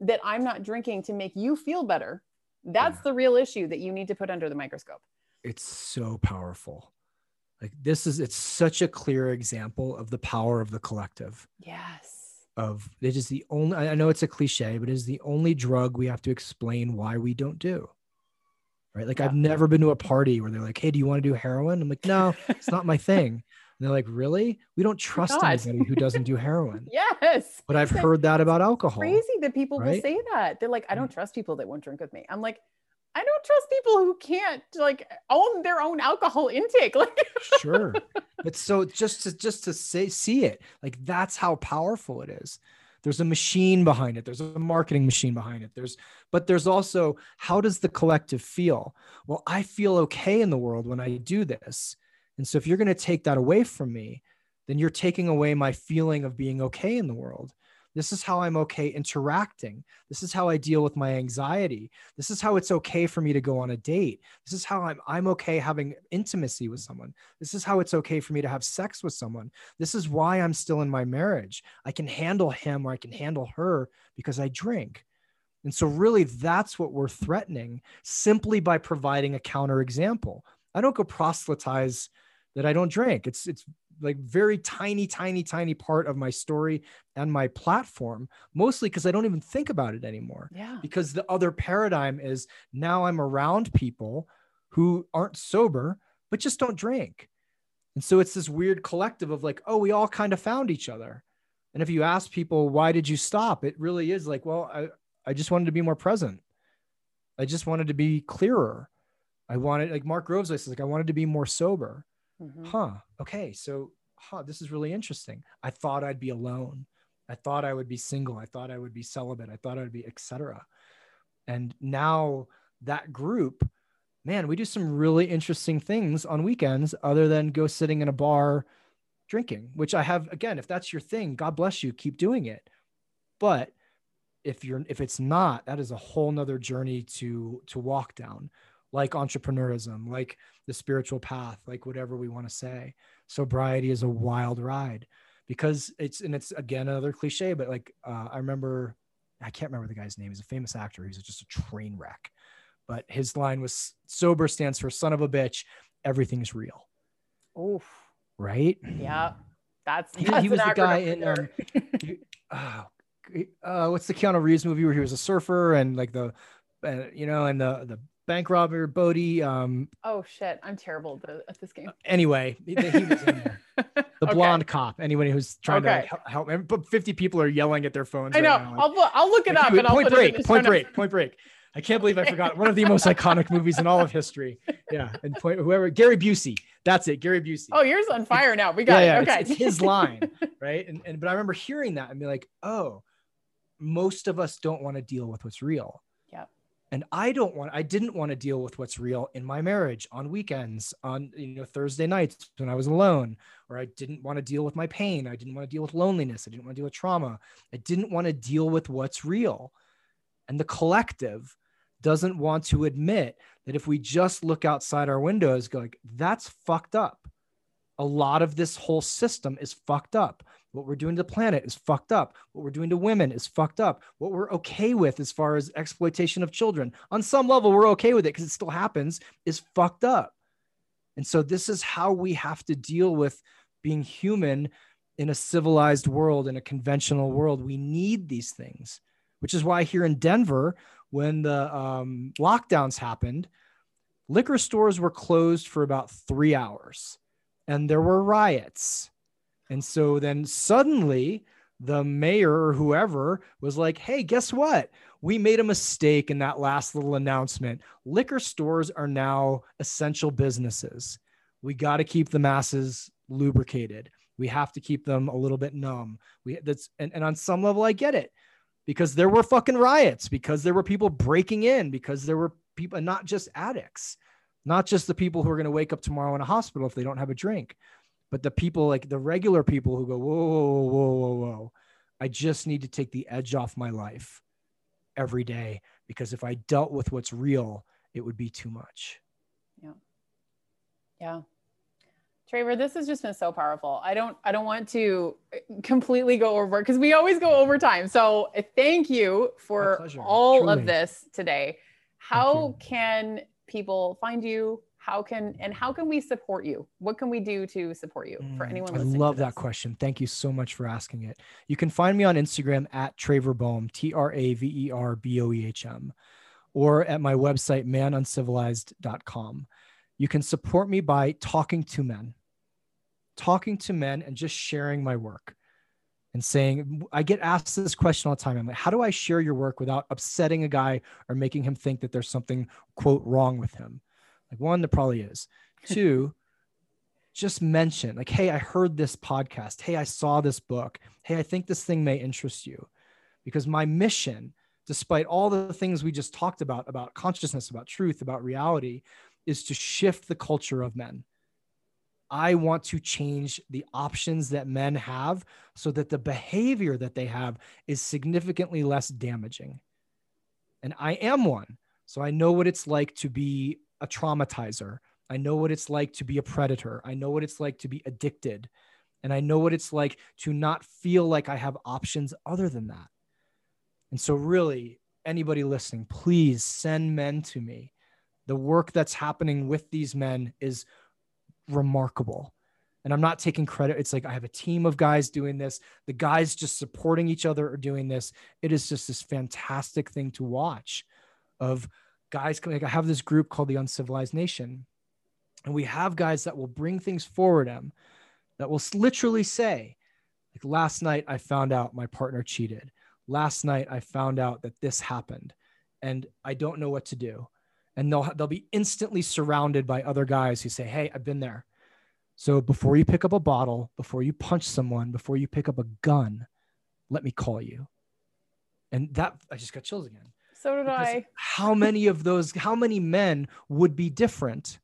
that I'm not drinking to make you feel better, that's Yeah. the real issue that you need to put under the microscope. it's so powerful. Like this is it's such a clear example of the power of the collective. Yes. Of it is the only I know it's a cliche, but it is the only drug we have to explain why we don't do. Right. Like I've never been to a party where they're like, Hey, do you want to do heroin? I'm like, no, it's not my thing. And they're like, Really? We don't oh trust God. anybody who doesn't do heroin. Yes. But I've It's heard that about alcohol. crazy that people will say that. They're like, I don't mm. trust people that won't drink with me. I'm like, I don't trust people who can't like own their own alcohol intake. Like, sure. But so just to just to say see it like that's how powerful it is. There's a machine behind it. There's a marketing machine behind it. There's but there's also how does the collective feel? Well i feel okay in the world when i do this. And so if you're going to take that away from me then you're taking away my feeling of being okay in the world this is how i'm okay interacting this is how i deal with my anxiety this is how it's okay for me to go on a date this is how i'm i'm okay having intimacy with someone this is how it's okay for me to have sex with someone. This is why I'm still in my marriage. I can handle him or I can handle her because I drink. And so, really, that's what we're threatening simply by providing a counterexample. I don't go proselytize that I don't drink. It's it's like very tiny, tiny, tiny part of my story and my platform, mostly because I don't even think about it anymore yeah. because the other paradigm is now I'm around people who aren't sober but just don't drink. And so it's this weird collective of like, oh, we all kind of found each other. And if you ask people, why did you stop? It really is like, well, I, I just wanted to be more present. I just wanted to be clearer. I wanted, like Mark Groves I says, like, I wanted to be more sober. Mhm. Huh. Okay. So, huh, this is really interesting. I thought I'd be alone. I thought I would be single. I thought I would be celibate. I thought I would be, etc. And now that group, man, we do some really interesting things on weekends other than go sitting in a bar drinking, which I have, again, if that's your thing, God bless you, keep doing it. But if you're, if it's not, that is a whole nother journey to, to walk down like entrepreneurism, like the spiritual path, like whatever we want to say. Sobriety is a wild ride because it's, and it's again, another cliche, but like, uh, I remember, I can't remember the guy's name. He's a famous actor. He's just a train wreck, but his line was sober stands for son of a bitch. Everything's real. Oof. Right. Yeah. That's, He, that's he an was the guy in, um, there. oh, uh, what's the Keanu Reeves movie where he was a surfer and like the, uh, you know, and the, the bank robber Bodhi, um, oh shit. I'm terrible at, the, at this game. anyway, he, was in there. The Okay. blonde cop. Anybody who's trying to like, help, help him, but 50 people are yelling at their phones. I right know. I'll, look- I'll look it like, up and I'll point put break, it in the point break, point break. I can't believe I forgot one of the most iconic movies in all of history. Yeah, and point whoever Gary Busey. That's it, Gary Busey. Oh, yours on fire now. We got yeah, yeah, it. Okay. It's, it's his line, right? And and but I remember hearing that and be like, oh, most of us don't want to deal with what's real. And I don't want. I didn't want to deal with what's real in my marriage on weekends, on you know Thursday nights when I was alone, or I didn't want to deal with my pain. I didn't want to deal with loneliness. I didn't want to deal with trauma. I didn't want to deal with what's real. And the collective doesn't want to admit that if we just look outside our windows, go like, that's fucked up. A lot of this whole system is fucked up. What we're doing to the planet is fucked up. What we're doing to women is fucked up. What we're okay with as far as exploitation of children, on some level, we're okay with it because it still happens, is fucked up. And so, this is how we have to deal with being human in a civilized world, in a conventional world. We need these things, which is why here in Denver, when the um, lockdowns happened, liquor stores were closed for about three hours and there were riots. And so then suddenly the mayor or whoever was like, hey, guess what? We made a mistake in that last little announcement. Liquor stores are now essential businesses. We got to keep the masses lubricated. We have to keep them a little bit numb. We that's and, and on some level, I get it because there were fucking riots, because there were people breaking in, because there were people, and not just addicts, not just the people who are going to wake up tomorrow in a hospital if they don't have a drink, but the people like the regular people who go, whoa, whoa, whoa, whoa, whoa. I just need to take the edge off my life every day because if I dealt with what's real, it would be too much. Yeah. Yeah. Trevor, this has just been so powerful. I don't I don't want to eh, completely go over because we always go over time. So eh, thank you for all Truly. of this today. How can people find you? How can and how can we support you? What can we do to support you for mm, anyone I love that question. Thank you so much for asking it. You can find me on Instagram at Traver Boehm, T R A V E R B O E H M, or at my website, manuncivilized.com. You can support me by talking to men talking to men and just sharing my work and saying, I get asked this question all the time. I'm like, how do I share your work without upsetting a guy or making him think that there's something, quote, wrong with him? Like, one, there probably is. Two, just mention, like, hey, I heard this podcast. Hey, I saw this book. Hey, I think this thing may interest you. Because my mission, despite all the things we just talked about, about consciousness, about truth, about reality, is to shift the culture of men I want to change the options that men have so that the behavior that they have is significantly less damaging. And I am one. So I know what it's like to be a traumatizer. I know what it's like to be a predator. I know what it's like to be addicted. And I know what it's like to not feel like I have options other than that. And so, really, anybody listening, please send men to me. The work that's happening with these men is remarkable. And I'm not taking credit. It's like I have a team of guys doing this. The guys just supporting each other are doing this. It is just this fantastic thing to watch of guys like I have this group called the Uncivilized Nation. And we have guys that will bring things forward them that will literally say, like last night I found out my partner cheated. Last night I found out that this happened and I don't know what to do and they'll they'll be instantly surrounded by other guys who say, "Hey, I've been there." So before you pick up a bottle, before you punch someone, before you pick up a gun, let me call you. And that I just got chills again. So did because I. How many of those? How many men would be different?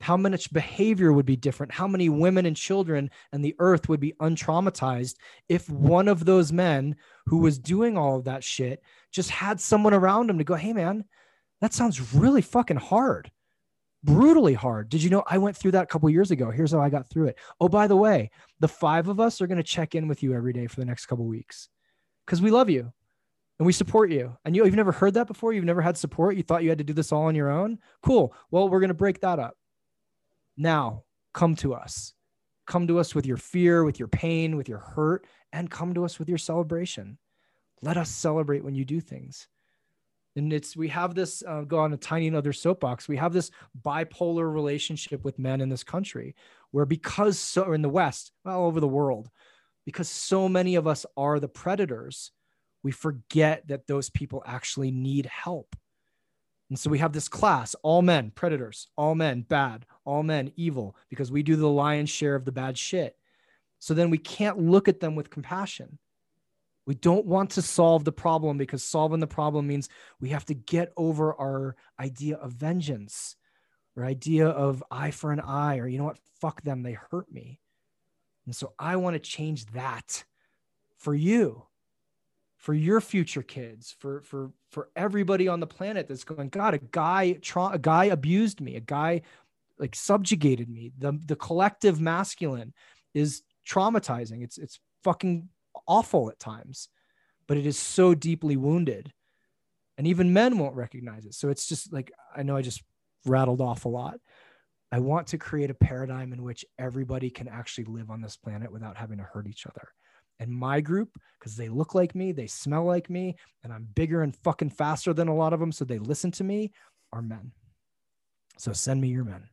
How much behavior would be different? How many women and children and the earth would be untraumatized if one of those men who was doing all of that shit just had someone around him to go, "Hey, man." That sounds really fucking hard, brutally hard. Did you know I went through that a couple years ago? Here's how I got through it. Oh, by the way, the five of us are going to check in with you every day for the next couple weeks because we love you and we support you. And you, you've never heard that before. You've never had support. You thought you had to do this all on your own. Cool. Well, we're going to break that up. Now, come to us. Come to us with your fear, with your pain, with your hurt, and come to us with your celebration. Let us celebrate when you do things and it's we have this uh, go on a tiny another soapbox. We have this bipolar relationship with men in this country where because so in the west all over the world because so many of us are the predators we forget that those people actually need help. And so we have this class all men predators all men bad all men evil because we do the lion's share of the bad shit. So then we can't look at them with compassion we don't want to solve the problem because solving the problem means we have to get over our idea of vengeance or idea of eye for an eye or you know what? Fuck them. They hurt me. And so i want to change that for you for your future kids for for for everybody on the planet that's going god a guy a guy abused me a guy like subjugated me. The the collective masculine is traumatizing. It's it's fucking awful at times, but it is so deeply wounded. And even men won't recognize it. So it's just like, I know I just rattled off a lot. I want to create a paradigm in which everybody can actually live on this planet without having to hurt each other. And my group, because they look like me, they smell like me, and I'm bigger and fucking faster than a lot of them. So they listen to me, are men. So send me your men.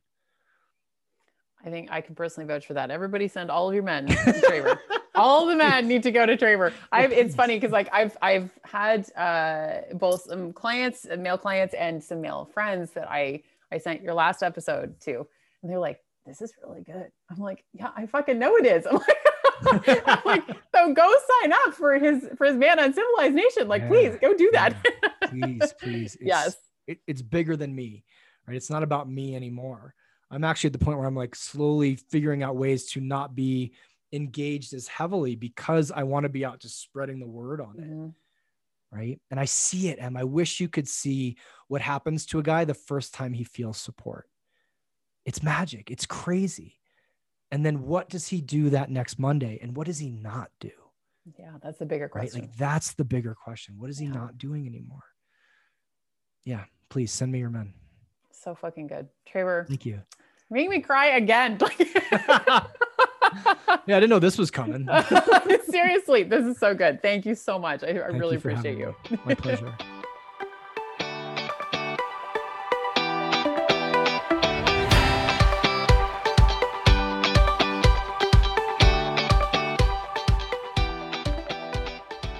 I think I can personally vouch for that. Everybody send all of your men all the men need to go to Traver. I've, it's funny because like I've I've had uh, both some clients, uh, male clients, and some male friends that I I sent your last episode to, and they're like, "This is really good." I'm like, "Yeah, I fucking know it is." I'm like, I'm like so go sign up for his for his Man Uncivilized Nation. Like, yeah, please go do that. Yeah. Please, please. It's, yes, it, it's bigger than me right? It's not about me anymore. I'm actually at the point where I'm like slowly figuring out ways to not be engaged as heavily because I want to be out just spreading the word on it. Mm-hmm. Right. And I see it. And I wish you could see what happens to a guy the first time he feels support. It's magic. It's crazy. And then what does he do that next Monday? And what does he not do? Yeah, that's the bigger question. Right? Like that's the bigger question. What is he yeah. not doing anymore? Yeah, please send me your men. So fucking good. Trevor. Thank you. Make me cry again. yeah, I didn't know this was coming. Seriously, this is so good. Thank you so much. I, I really appreciate you. My pleasure.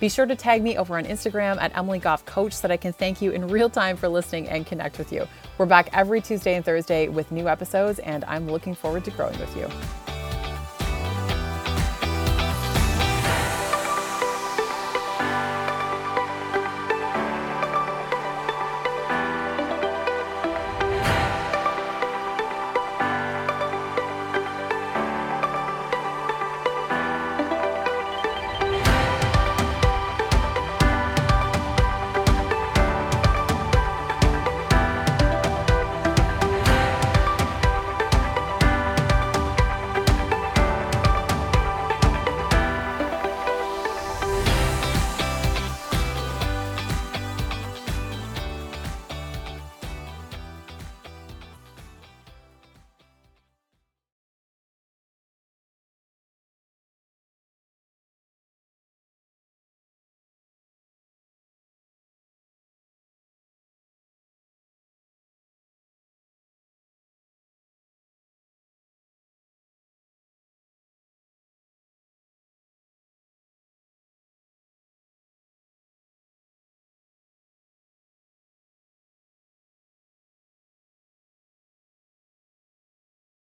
Be sure to tag me over on Instagram at Emily Goff Coach so that I can thank you in real time for listening and connect with you. We're back every Tuesday and Thursday with new episodes, and I'm looking forward to growing with you.